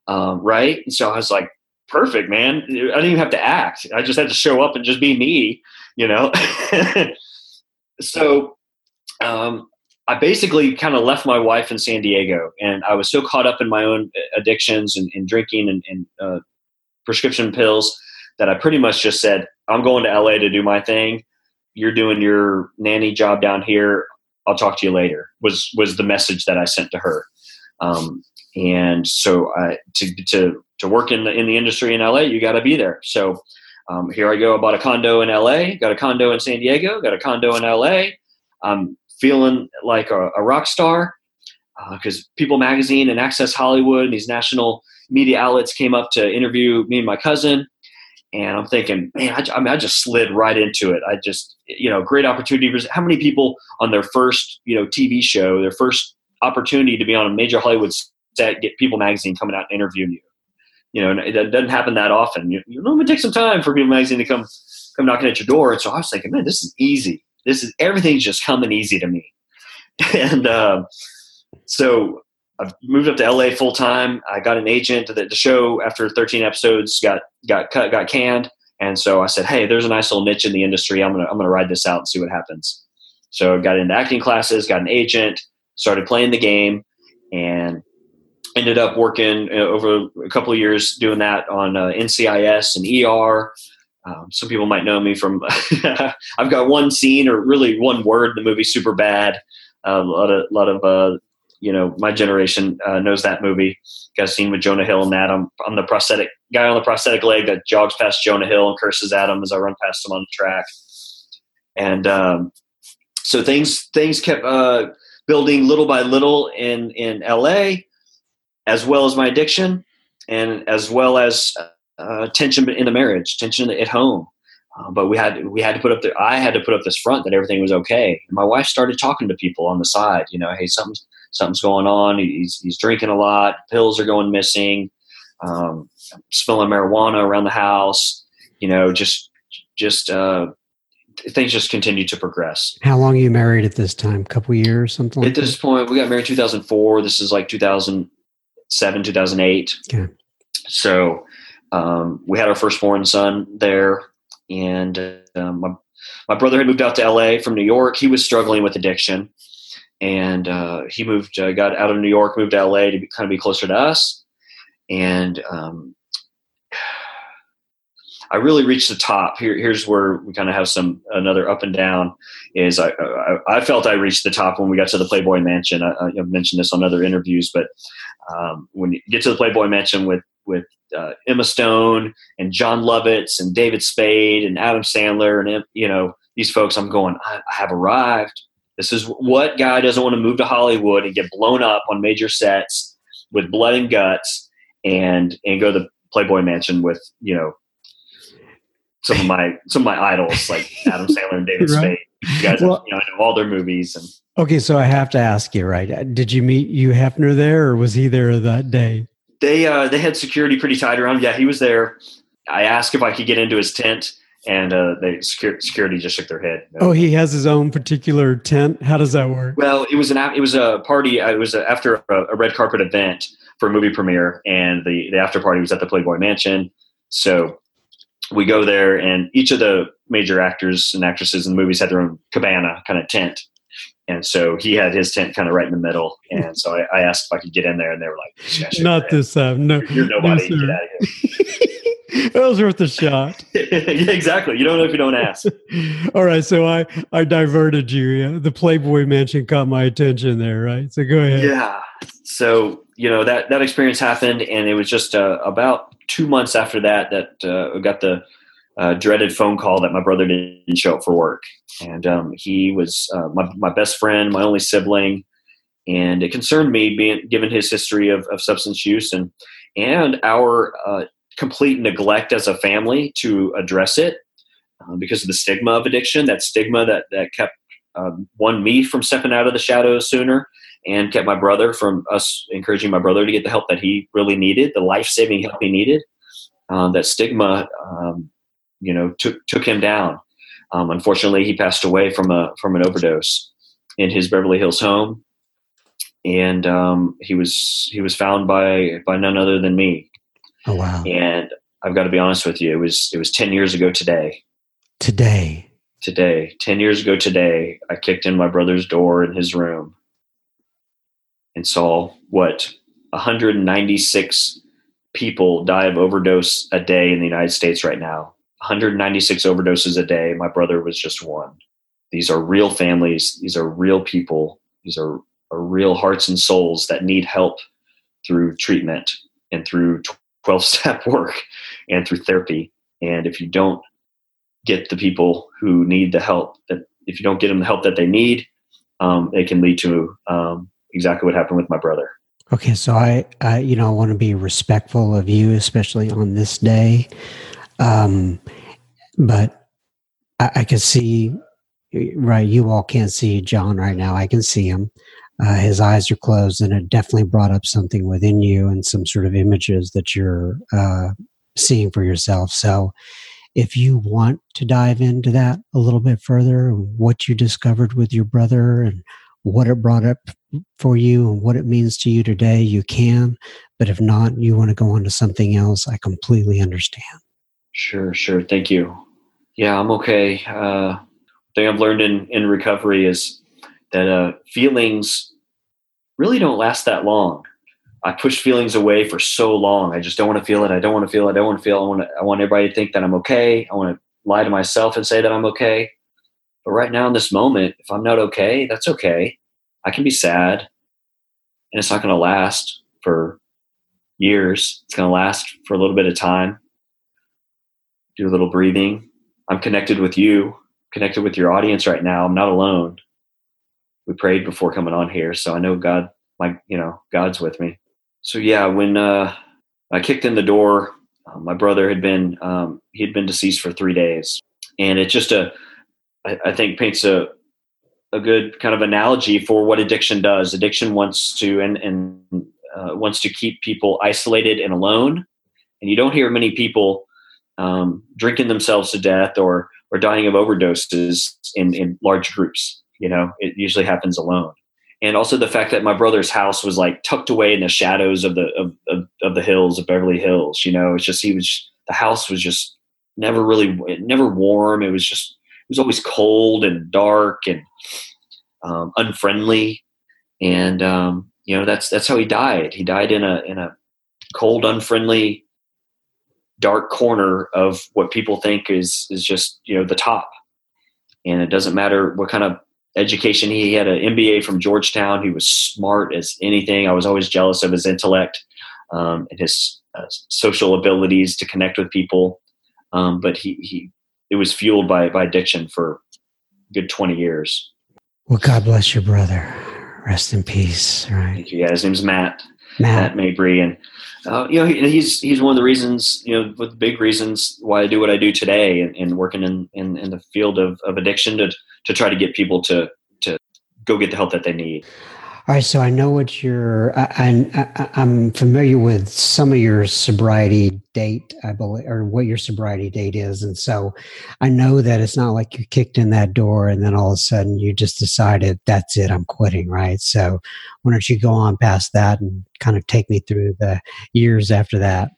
um, right? And so I was like, perfect, man. I didn't even have to act. I just had to show up and just be me, you know. so um, I basically kind of left my wife in San Diego, and I was so caught up in my own addictions and, and drinking and, and uh, prescription pills that I pretty much just said, "I'm going to LA to do my thing. You're doing your nanny job down here. I'll talk to you later." Was was the message that I sent to her, um, and so I, to to to work in the in the industry in LA, you got to be there. So um, here I go. I bought a condo in LA, got a condo in San Diego, got a condo in LA. I'm feeling like a, a rock star because uh, People Magazine and Access Hollywood and these national media outlets came up to interview me and my cousin. And I'm thinking, man, I, I, mean, I just slid right into it. I just, you know, great opportunity. How many people on their first, you know, TV show, their first opportunity to be on a major Hollywood set, get People Magazine coming out and interviewing you? You know, it doesn't happen that often. You, you know, it takes some time for People Magazine to come come knocking at your door. And so I was thinking, man, this is easy this is everything's just coming easy to me. and uh, so I've moved up to LA full time. I got an agent. The, the show after 13 episodes got got cut, got canned. And so I said, "Hey, there's a nice little niche in the industry. I'm gonna I'm gonna ride this out and see what happens." So I got into acting classes, got an agent, started playing the game, and ended up working uh, over a couple of years doing that on uh, NCIS and ER. Um, some people might know me from. I've got one scene or really one word in the movie Superbad. Uh, a lot of, lot of uh, you know, my generation uh, knows that movie. Got a scene with Jonah Hill and that. I'm, I'm the prosthetic guy on the prosthetic leg that jogs past Jonah Hill and curses at him as I run past him on the track. And um, so things things kept uh, building little by little in in LA, as well as my addiction, and as well as uh, tension in the marriage, tension at home. Uh, but we had we had to put up the I had to put up this front that everything was okay. And my wife started talking to people on the side. You know, hey, something's something's going on. He's he's drinking a lot. Pills are going missing. Um, spilling marijuana around the house. You know, just just uh, things just continue to progress. How long are you married at this time? A couple years, something. Like at this that? point, we got married 2004. This is like 2007, 2008. Okay. So um, we had our first firstborn son there, and um, my, my brother had moved out to LA from New York. He was struggling with addiction, and uh, he moved, uh, got out of New York, moved to LA to be, kind of be closer to us, and um, I really reached the top. Here, here's where we kind of have some another up and down. Is I, I, I felt I reached the top when we got to the Playboy Mansion. I, I mentioned this on other interviews, but um, when you get to the Playboy Mansion with with uh, Emma Stone and Jon Lovitz and David Spade and Adam Sandler and you know these folks, I'm going. I, I have arrived. This is what guy doesn't want to move to Hollywood and get blown up on major sets with blood and guts and and go to the Playboy Mansion with you know some of my some of my idols like Adam Sandler and David right. Spade. You guys, well, you know, I know all their movies. And okay, so I have to ask you, right? Did you meet Hugh Hefner there, or was he there that day? They uh, they had security pretty tight around. Yeah, he was there. I asked if I could get into his tent, and uh, they security just shook their head. Oh, he has his own particular tent. How does that work? Well, it was an it was a party. Uh, it was a, after a, a red carpet event for a movie premiere, and the the after party was at the Playboy Mansion. So we go there, and each of the major actors and actresses in the movies had their own cabana kind of tent. And so he had his tent kind of right in the middle. And so I, I asked if I could get in there, and they were like, "Not this time, no, you're, nobody. No, get out of here." that was worth a shot. yeah, exactly. You don't know if you don't ask. All right, so I I diverted you. Yeah? The Playboy Mansion caught my attention there, right? So go ahead. Yeah. So you know that that experience happened, and it was just uh, about two months after that that uh, got the uh, dreaded phone call that my brother didn't show up for work, and um, he was uh, my my best friend, my only sibling, and it concerned me, being given his history of, of substance use and and our uh, complete neglect as a family to address it uh, because of the stigma of addiction. That stigma that that kept um, one me from stepping out of the shadows sooner and kept my brother from us encouraging my brother to get the help that he really needed, the life saving help he needed. Uh, that stigma, um, you know, took took him down. Um, unfortunately, he passed away from a from an overdose in his Beverly Hills home, and um, he was he was found by by none other than me. Oh wow! And I've got to be honest with you, it was it was ten years ago today. Today. Today, ten years ago today, I kicked in my brother's door in his room and saw what 196 people die of overdose a day in the United States right now. 196 overdoses a day. My brother was just one. These are real families. These are real people. These are, are real hearts and souls that need help through treatment and through 12 step work and through therapy. And if you don't get the people who need the help, that if you don't get them the help that they need, um, it can lead to um, exactly what happened with my brother. Okay, so I, I you know, I want to be respectful of you, especially on this day. Um, but I, I can see, right? You all can't see John right now. I can see him. Uh, his eyes are closed, and it definitely brought up something within you and some sort of images that you're uh, seeing for yourself. So, if you want to dive into that a little bit further, what you discovered with your brother and what it brought up for you and what it means to you today, you can. But if not, you want to go on to something else, I completely understand. Sure, sure. Thank you. Yeah, I'm okay. Uh, thing I've learned in, in recovery is that uh, feelings really don't last that long. I push feelings away for so long. I just don't want to feel it. I don't want to feel it. I don't want to feel. It. I want to, I want everybody to think that I'm okay. I want to lie to myself and say that I'm okay. But right now in this moment, if I'm not okay, that's okay. I can be sad and it's not going to last for years. It's going to last for a little bit of time. Do a little breathing. I'm connected with you, connected with your audience right now. I'm not alone. We prayed before coming on here, so I know God, my, you know, God's with me. So yeah, when uh, I kicked in the door, uh, my brother had been um, he had been deceased for three days, and it's just a I, I think paints a a good kind of analogy for what addiction does. Addiction wants to and and uh, wants to keep people isolated and alone, and you don't hear many people um, drinking themselves to death or or dying of overdoses in in large groups. You know, it usually happens alone. And also the fact that my brother's house was like tucked away in the shadows of the of, of, of the hills of Beverly Hills. You know, it's just he was the house was just never really never warm. It was just it was always cold and dark and um, unfriendly, and um, you know that's that's how he died. He died in a in a cold, unfriendly, dark corner of what people think is is just you know the top, and it doesn't matter what kind of education he had an MBA from Georgetown. He was smart as anything. I was always jealous of his intellect um, and his uh, social abilities to connect with people. Um, but he, he it was fueled by by addiction for good 20 years. Well, God bless your brother. Rest in peace. Right. Thank you. Yeah, his name's Matt. Matt, Mabry, and uh, you know he, he's he's one of the reasons you know with big reasons why I do what I do today and, and working in, in, in the field of, of addiction to to try to get people to to go get the help that they need. All right, so I know what you're. I, I'm familiar with some of your sobriety date, I believe, or what your sobriety date is, and so I know that it's not like you kicked in that door and then all of a sudden you just decided that's it, I'm quitting, right? So why don't you go on past that and kind of take me through the years after that?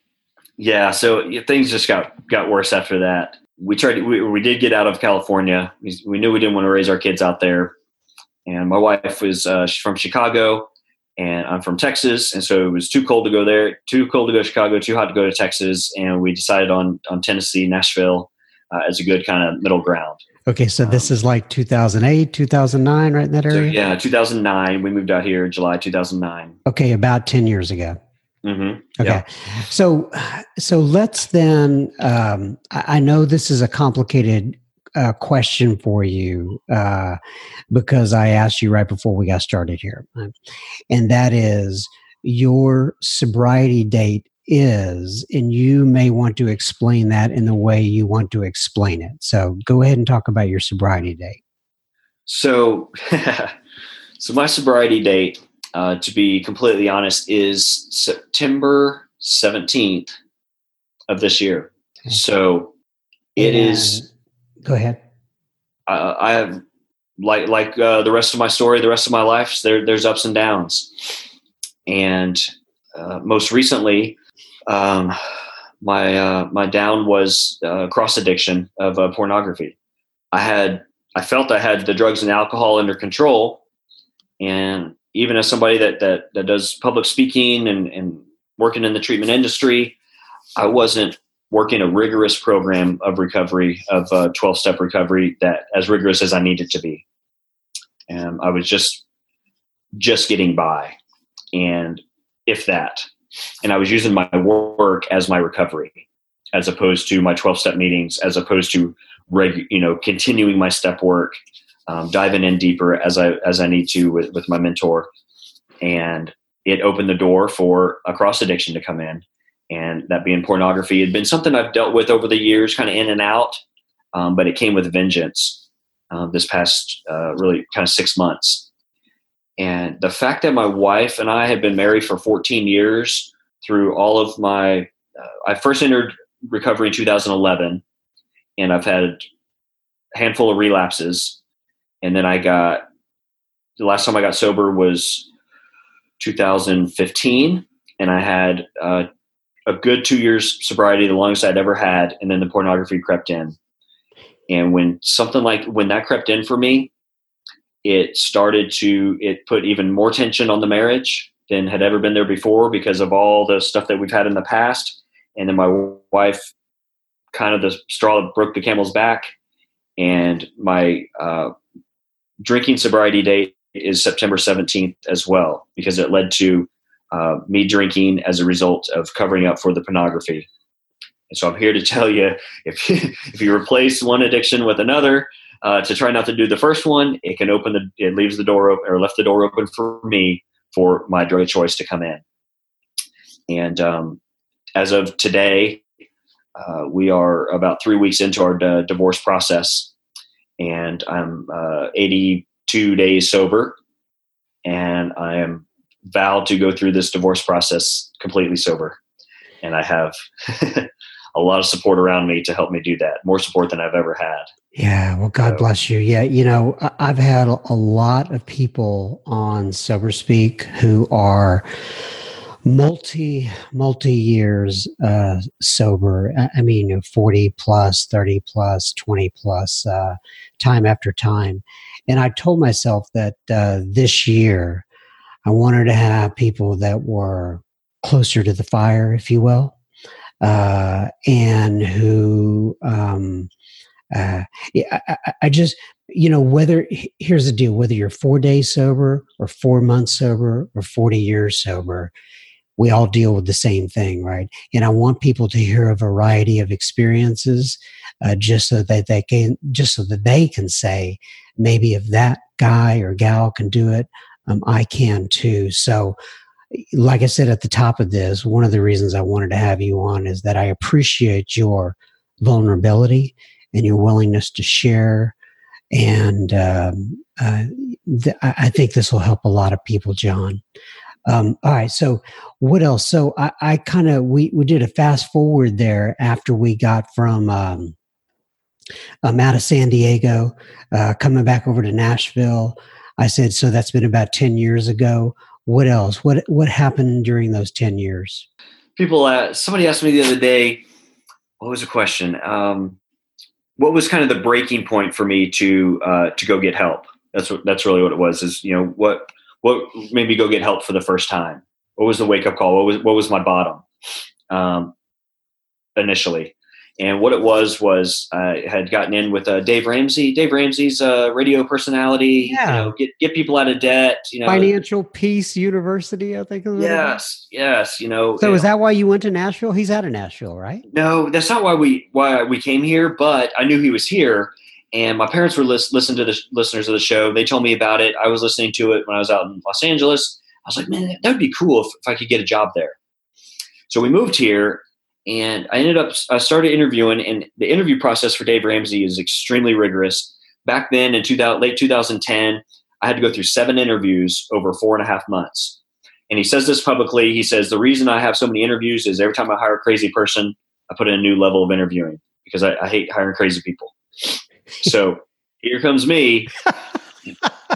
Yeah, so things just got got worse after that. We tried. We, we did get out of California. We knew we didn't want to raise our kids out there and my wife was uh, from Chicago, and I'm from Texas, and so it was too cold to go there, too cold to go to Chicago, too hot to go to Texas, and we decided on on Tennessee, Nashville, uh, as a good kind of middle ground. Okay, so this um, is like 2008, 2009, right in that area? So, yeah, 2009. We moved out here July 2009. Okay, about 10 years ago. Mm-hmm. Okay, so so let's then. Um, I know this is a complicated uh, question for you uh, because I asked you right before we got started here, and that is your sobriety date is, and you may want to explain that in the way you want to explain it. So go ahead and talk about your sobriety date. So, so my sobriety date, uh, to be completely honest, is September seventeenth of this year. Okay. So it and is. Go ahead. I, I have like like uh, the rest of my story, the rest of my life. There, there's ups and downs, and uh, most recently, um, my uh, my down was uh, cross addiction of uh, pornography. I had I felt I had the drugs and alcohol under control, and even as somebody that that, that does public speaking and, and working in the treatment industry, I wasn't working a rigorous program of recovery of uh, 12 step recovery that as rigorous as I needed to be. And I was just just getting by, and if that and I was using my work as my recovery, as opposed to my 12 step meetings, as opposed to reg, you know, continuing my step work, um, diving in deeper as I, as I need to with, with my mentor. And it opened the door for a cross addiction to come in. And that being pornography had been something I've dealt with over the years, kind of in and out. Um, but it came with vengeance uh, this past uh, really kind of six months. And the fact that my wife and I have been married for 14 years through all of my, uh, I first entered recovery in 2011, and I've had a handful of relapses. And then I got, the last time I got sober was 2015, and I had uh, a good two years sobriety, the longest I'd ever had. And then the pornography crept in. And when something like, when that crept in for me, it started to it put even more tension on the marriage than had ever been there before because of all the stuff that we've had in the past and then my wife kind of the straw that broke the camel's back and my uh, drinking sobriety date is september 17th as well because it led to uh, me drinking as a result of covering up for the pornography. And so i'm here to tell you if, if you replace one addiction with another uh, to try not to do the first one, it can open the it leaves the door open or left the door open for me for my drug choice to come in. And um, as of today, uh, we are about three weeks into our d- divorce process, and I'm uh, 82 days sober, and I am vowed to go through this divorce process completely sober. And I have a lot of support around me to help me do that. More support than I've ever had. Yeah, well, God so, bless you. Yeah, you know, I've had a lot of people on Sober Speak who are multi multi years uh, sober. I mean, forty plus, thirty plus, twenty plus, uh, time after time. And I told myself that uh, this year I wanted to have people that were closer to the fire, if you will uh, and who um, uh, I, I, just you know whether here's the deal whether you're four days sober or four months sober or 40 years sober we all deal with the same thing right? And i want people to hear a variety of experiences uh, just so that they can just so that they can say maybe if that guy or gal can do it um, i can too so like I said at the top of this, one of the reasons I wanted to have you on is that I appreciate your vulnerability and your willingness to share. And um, uh, th- I think this will help a lot of people, John. Um, all right. So, what else? So, I, I kind of we we did a fast forward there after we got from um, um, out of San Diego, uh, coming back over to Nashville. I said, so that's been about ten years ago what else? What what happened during those ten years? People, uh, somebody asked me the other day. What was the question? Um, what was kind of the breaking point for me to uh, to go get help? That's what that's really what it was. Is you know what what made me go get help for the first time? What was the wake up call? What was what was my bottom um, initially? And what it was was I had gotten in with uh, Dave Ramsey. Dave Ramsey's a radio personality. Yeah. You know, get get people out of debt. You know, Financial Peace University, I think. is what it is. Yes, yes. You know. So you is know, that why you went to Nashville? He's out of Nashville, right? No, that's not why we why we came here. But I knew he was here, and my parents were lis- listening to the listeners of the show. They told me about it. I was listening to it when I was out in Los Angeles. I was like, man, that would be cool if, if I could get a job there. So we moved here, and I ended up I started interviewing, and the interview process for Dave Ramsey is extremely rigorous. Back then, in 2000, late 2010, I had to go through seven interviews over four and a half months. And he says this publicly. He says the reason I have so many interviews is every time I hire a crazy person, I put in a new level of interviewing because I, I hate hiring crazy people. So here comes me.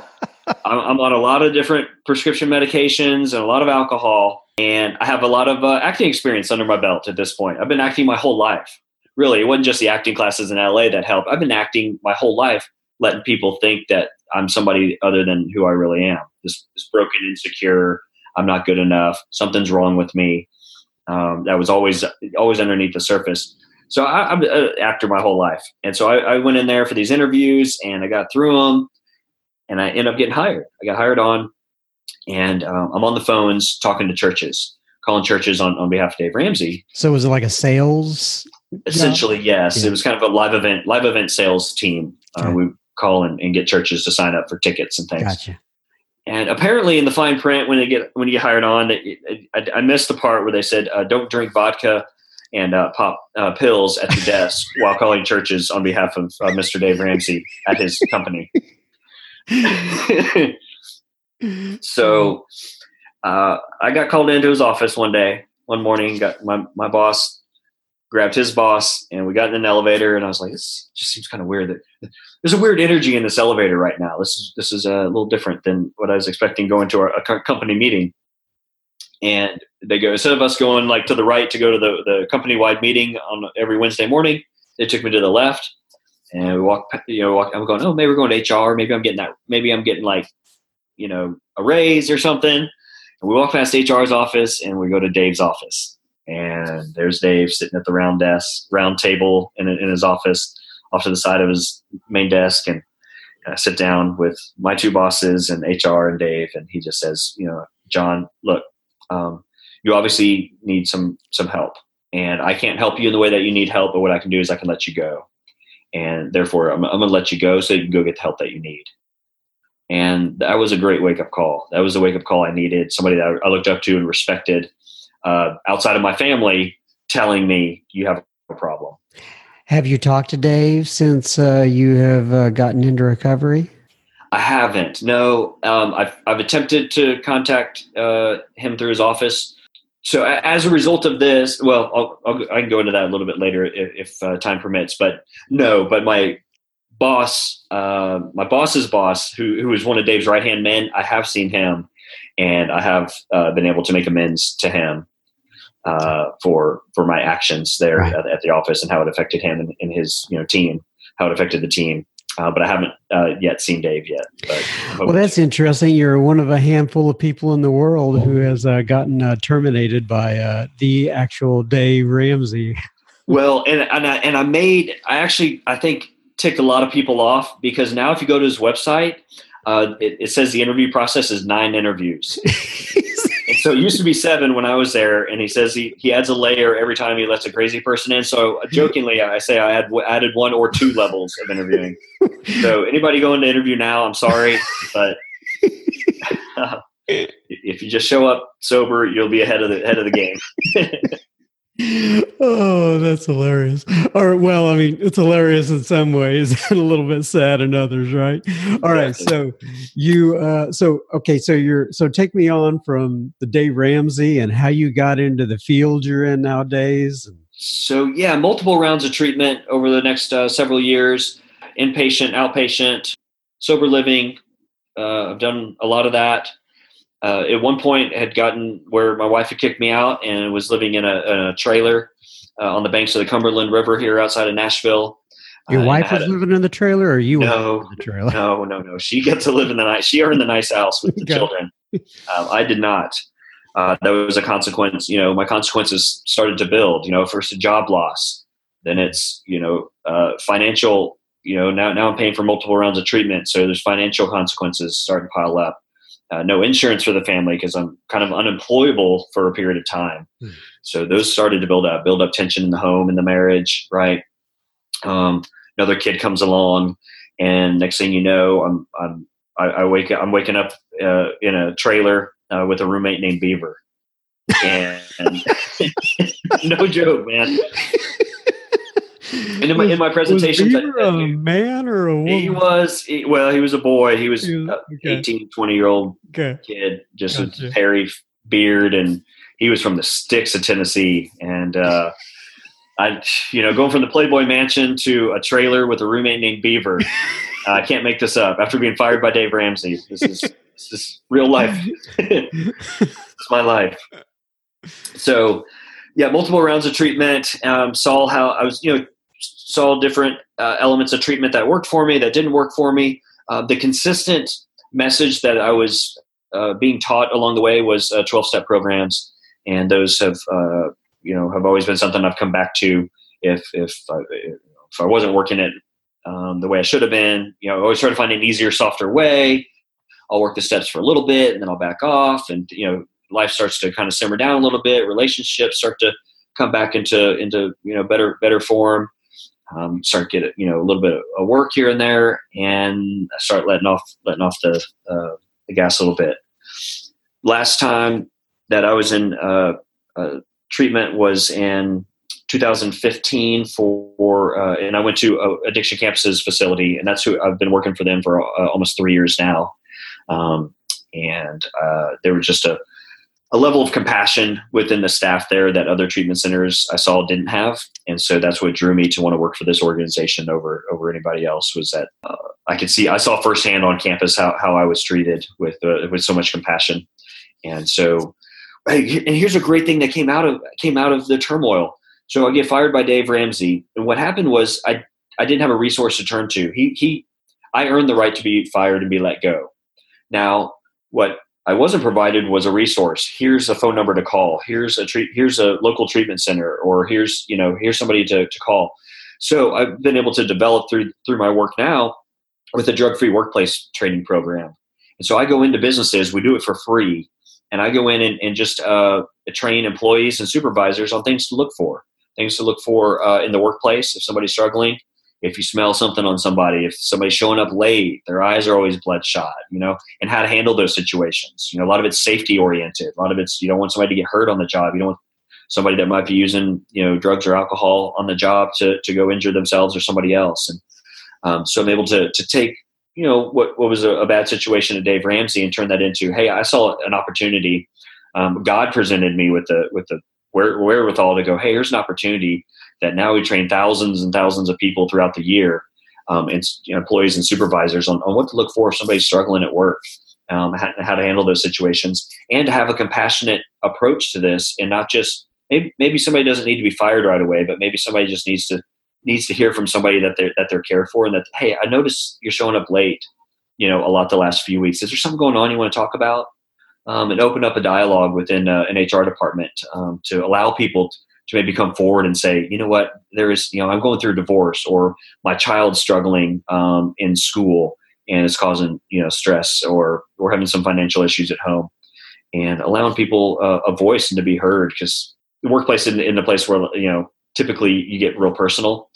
I'm, on a lot of different prescription medications and a lot of alcohol, and I have a lot of uh, acting experience under my belt at this point. I've been acting my whole life. Really, it wasn't just the acting classes in LA that helped. I've been acting my whole life, letting people think that I'm somebody other than who I really am. This, this broken, insecure. I'm not good enough. Something's wrong with me. Um, that was always always underneath the surface. So I, I'm an actor my whole life, and so I, I went in there for these interviews, and I got through them, and I end up getting hired. I got hired on, and um, I'm on the phones talking to churches, calling churches on, on behalf of Dave Ramsey. So was it like a sales? Essentially, yes, Yeah. it was kind of a live event live event sales team. Uh, We call and, and get churches to sign up for tickets and things. Gotcha. And apparently, in the fine print, when they get when you get hired on, it, I, I missed the part where they said, uh, "Don't drink vodka and uh, pop uh, pills at the desk while calling churches on behalf of uh, Mr. Dave Ramsey at his company." so, uh, I got called into his office one day, one morning. Got my my boss grabbed his boss, and we got in an elevator. And I was like, "This just seems kind of weird that there's a weird energy in this elevator right now. This is this is a little different than what I was expecting going to our, a company meeting." And they go instead of us going like to the right to go to the the company wide meeting on every Wednesday morning, they took me to the left, and we walk. You know, walk, I'm going, oh, maybe we're going to HR. Maybe I'm getting that. Maybe I'm getting like, you know, a raise or something. And we walk past HR's office, and we go to Dave's office, and there's Dave sitting at the round desk, round table in in his office, off to the side of his main desk, and I sit down with my two bosses and HR and Dave, and he just says, you know, John, look, um, you obviously need some some help, and I can't help you in the way that you need help, but what I can do is I can let you go, and therefore I'm, I'm going to let you go so you can go get the help that you need. And that was a great wake up call. That was the wake up call I needed. Somebody that I looked up to and respected uh, outside of my family telling me you have a problem. Have you talked to Dave since uh, you have uh, gotten into recovery? I haven't. No, um, I've I've attempted to contact uh, him through his office. So as a result of this, well, I'll, I'll, I can go into that a little bit later if, if uh, time permits. But no, but my boss, uh, my boss's boss, who who is one of Dave's right hand men, I have seen him, and I have uh, been able to make amends to him uh, for for my actions there Right. at, at the office and how it affected him and, and his you know team, how it affected the team. Uh, but I haven't uh, yet seen Dave yet. But Well, that's to. interesting. You're one of a handful of people in the world who has uh, gotten uh, terminated by uh, the actual Dave Ramsey. well, and and I, and I made I actually I think ticked a lot of people off because now if you go to his website, uh, it, it says the interview process is nine interviews. So it used to be seven when I was there, and he says he, he adds a layer every time he lets a crazy person in. So jokingly, I say I add, added one or two levels of interviewing. So anybody going to interview now, I'm sorry, but if you just show up sober, you'll be ahead of the head of the game. oh, that's hilarious. Or, well, I mean, it's hilarious in some ways and a little bit sad in others, right? All right. So, you, uh, so, okay. So, you're, so take me on from the Dave Ramsey and how you got into the field you're in nowadays. So yeah, multiple rounds of treatment over the next uh, several years, inpatient, outpatient, sober living. Uh, I've done a lot of that. Uh, at one point, had gotten where my wife had kicked me out and was living in a, in a trailer uh, on the banks of the Cumberland River here outside of Nashville. Your Uh, wife was a- living in the trailer or you No, were in the trailer? no, no, no. She got to live in the nice. She earned the nice house with the children. Um, I did not. Uh, that was a consequence. You know, my consequences started to build. You know, first a job loss, then it's you know uh, financial you know now now i'm paying for multiple rounds of treatment so there's financial consequences starting to pile up uh, no insurance for the family because i'm kind of unemployable for a period of time. Mm. so those started to build up build up tension in the home in the marriage right? Um, another kid comes along and next thing you know i'm i'm i, I wake up i'm waking up uh, in a trailer uh, with a roommate named beaver. And no joke man and in my in my presentations, was a man or a woman? He was he, well. He was a boy. He was, he was okay. 18, 20 year old okay. kid, just gotcha. a hairy beard, and he was from the sticks of Tennessee. And uh, I, you know, going from the Playboy Mansion to a trailer with a roommate named Beaver. I can't make this up. After being fired by Dave Ramsey, this is this is real life. it's my life. So, yeah, multiple rounds of treatment. Um, saw how I was, you know, saw different uh, elements of treatment that worked for me, that didn't work for me. Uh, the consistent message that I was uh, being taught along the way was 12 uh, step programs, and those have uh, you know have always been something I've come back to if if I, if I wasn't working it um, the way I should have been. You know, I always try to find an easier, softer way. I'll work the steps for a little bit, and then I'll back off, and you know, life starts to kind of simmer down a little bit. Relationships start to come back into into you know better better form um, start get you know a little bit of work here and there, and start letting off letting off the uh, the gas a little bit. Last time that I was in uh, uh, treatment was in 2015 for, uh, and I went to uh, Addiction Campuses facility, and that's who I've been working for them for uh, almost three years now. Um, and they were just a a level of compassion within the staff there that other treatment centers I saw didn't have, and so that's what drew me to want to work for this organization over over anybody else. Was that uh, I could see I saw firsthand on campus how how I was treated with uh, with so much compassion, and so and here's a great thing that came out of came out of the turmoil. So I get fired by Dave Ramsey, and what happened was I I didn't have a resource to turn to. He he I earned the right to be fired and be let go. Now what I wasn't provided was a resource. Here's a phone number to call. Here's a treat. Here's a local treatment center, or here's you know here's somebody to, to call. So I've been able to develop through through my work now with a drug free workplace training program. And so I go into businesses. We do it for free, and I go in and, and just uh, train employees and supervisors on things to look for, things to look for uh, in the workplace if somebody's struggling, if you smell something on somebody, if somebody's showing up late, their eyes are always bloodshot, you know, and how to handle those situations. You know, a lot of it's safety oriented. A lot of it's you don't want somebody to get hurt on the job. You don't want somebody that might be using you know drugs or alcohol on the job to to go injure themselves or somebody else. And um, so I'm able to to take you know what what was a, a, bad situation to Dave Ramsey and turn that into hey, I saw an opportunity. Um, God presented me with the with the wherewithal to go hey, here's an opportunity that now we train thousands and thousands of people throughout the year, um, and you know, employees and supervisors on, on what to look for if somebody's struggling at work, um, how, how, to handle those situations, and to have a compassionate approach to this, and not just maybe, maybe somebody doesn't need to be fired right away, but maybe somebody just needs to needs to hear from somebody that they're that they're cared for, and that hey, I notice you're showing up late, you know, a lot the last few weeks. Is there something going on you want to talk about? Um, and open up a dialogue within uh, an HR department um, to allow people. To, maybe come forward and say, you know what, there is, you know, I'm going through a divorce or my child's struggling um, in school and it's causing, you know, stress or we're having some financial issues at home and allowing people uh, a voice and to be heard because the workplace in, in the place where, you know, typically you get real personal.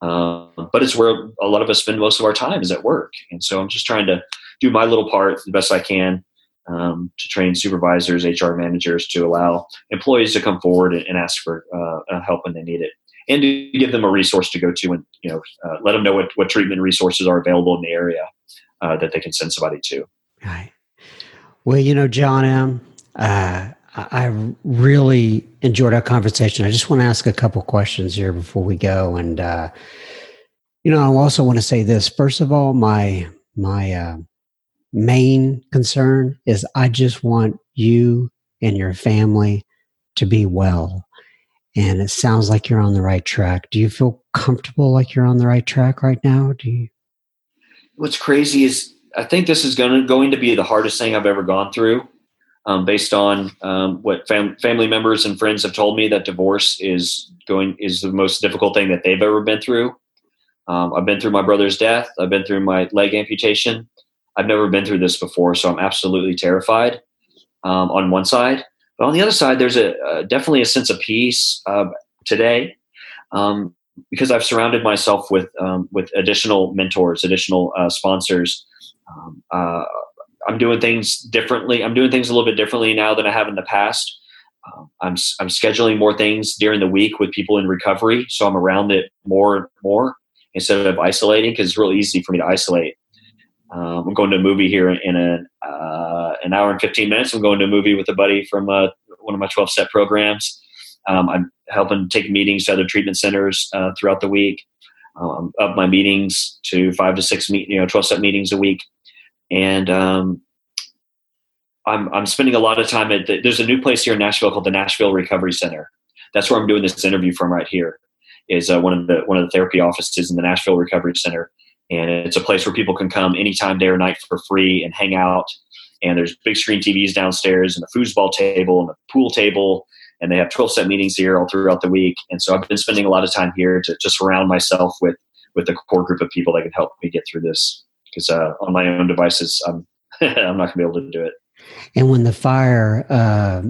Um, but it's where a lot of us spend most of our time is at work. And so I'm just trying to do my little part the best I can um, to train supervisors, HR managers to allow employees to come forward and, and ask for uh, help when they need it, and to give them a resource to go to, and you know, uh, let them know what, what treatment resources are available in the area uh, that they can send somebody to. Right. Well, you know, John M. Uh, I really enjoyed our conversation. I just want to ask a couple questions here before we go, and uh, you know, I also want to say this. First of all, my my uh, main concern is I just want you and your family to be well. And it sounds like you're on the right track. Do you feel comfortable like you're on the right track right now? Do you? What's crazy is I think this is going to, going to be the hardest thing I've ever gone through. um, based on um, what fam- family members and friends have told me that divorce is going is the most difficult thing that they've ever been through. Um, I've been through my brother's death. I've been through my leg amputation. I've never been through this before, so I'm absolutely terrified. Um, on one side, but on the other side, there's a, a definitely a sense of peace uh, today um, because I've surrounded myself with um, with additional mentors, additional uh, sponsors. Um, uh, I'm doing things differently. I'm doing things a little bit differently now than I have in the past. Um, I'm I'm scheduling more things during the week with people in recovery, so I'm around it more and more instead of isolating because it's really easy for me to isolate. Um, I'm going to a movie here in a, uh, an hour and 15 minutes. I'm going to a movie with a buddy from uh, one of my 12 step programs. Um, I'm helping take meetings to other treatment centers uh, throughout the week. Um, up my meetings to five to six, meet, you know, 12 step meetings a week. And um, I'm, I'm spending a lot of time at the, there's a new place here in Nashville called the Nashville Recovery Center. That's where I'm doing this interview from right here is uh, one of the one of the therapy offices in the Nashville Recovery Center, and it's a place where people can come anytime, day or night, for free and hang out. And there's big screen TVs downstairs, and a foosball table, and a pool table, and they have 12 step meetings here all throughout the week. And so I've been spending a lot of time here to just surround myself with with a core group of people that can help me get through this. Because uh, on my own devices, I'm I'm not going to be able to do it. And when the fire uh,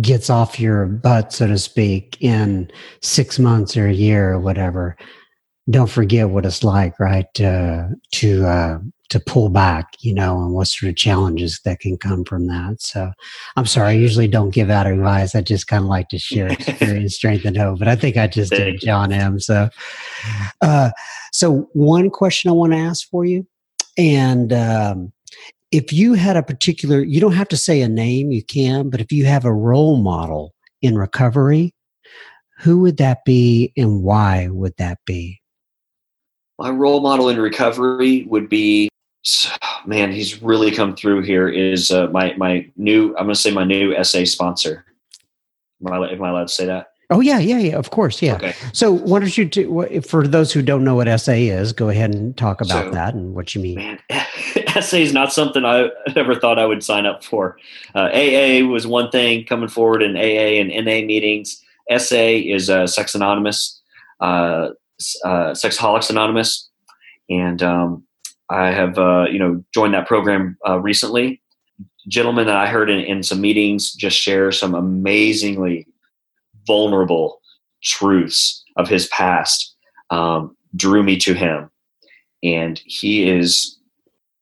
gets off your butt, so to speak, in six months or a year or whatever, don't forget what it's like, right? Uh, to uh, to pull back, you know, and what sort of challenges that can come from that. So, I'm sorry, I usually don't give out advice. I just kind of like to share experience, strength, and hope. But I think I just did, John M. So, uh, so one question I want to ask for you, and um, if you had a particular, you don't have to say a name, you can, but if you have a role model in recovery, who would that be and why would that be? My role model in recovery would be, man, he's really come through here. Is uh, my my new? I'm going to say my new SA sponsor. Am I, am I allowed to say that? Oh yeah, yeah, yeah. Of course, yeah. Okay. So, why don't you do? For those who don't know what SA is, go ahead and talk about so, that and what you mean. Man, SA is not something I ever thought I would sign up for. Uh, AA was one thing coming forward in AA and NA meetings. SA is uh, Sex Anonymous, uh, uh, Sexaholics Anonymous, and um, I have uh, you know joined that program uh, recently. Gentlemen that I heard in, in some meetings just share some amazingly vulnerable truths of his past um, drew me to him. And he is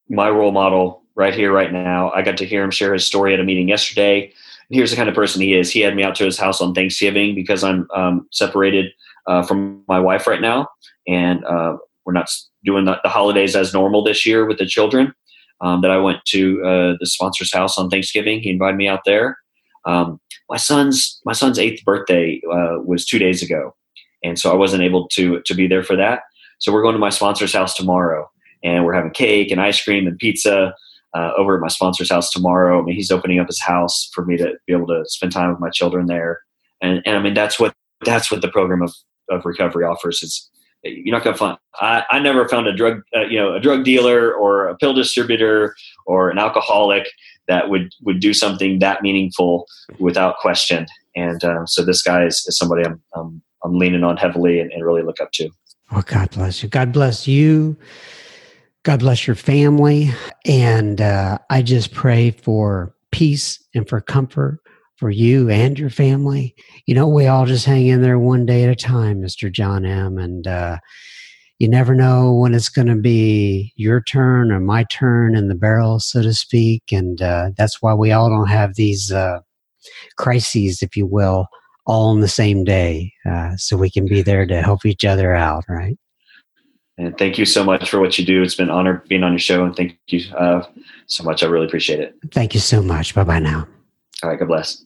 my role model right here, right now. I got to hear him share his story at a meeting yesterday. Here's the kind of person he is. He had me out to his house on Thanksgiving because I'm um, separated uh, from my wife right now, and uh, we're not doing the, the, holidays as normal this year with the children. Um, that I went to uh, the sponsor's house on Thanksgiving. He invited me out there, um, my son's my son's eighth birthday uh, was two days ago, and so I wasn't able to to be there for that. So we're going to my sponsor's house tomorrow, and we're having cake and ice cream and pizza uh, over at my sponsor's house tomorrow. I mean, he's opening up his house for me to be able to spend time with my children there, and and I mean that's what that's what the program of of recovery offers is you're not going to find I, I never found a drug uh, you know a drug dealer or a pill distributor or an alcoholic that would would do something that meaningful without question. And um, so this guy is, is somebody I'm, I'm, I'm leaning on heavily and, and really look up to. Well, God bless you. God bless you. God bless your family. And uh, I just pray for peace and for comfort for you and your family. You know, we all just hang in there one day at a time, Mr. John M. And uh, you never know when it's going to be your turn or my turn in the barrel, so to speak. And uh, that's why we all don't have these uh, crises, if you will, all on the same day. Uh, so we can be there to help each other out, right? And thank you so much for what you do. It's been an honor being on your show. And thank you uh, so much. I really appreciate it. Thank you so much. Bye bye now. All right. God bless.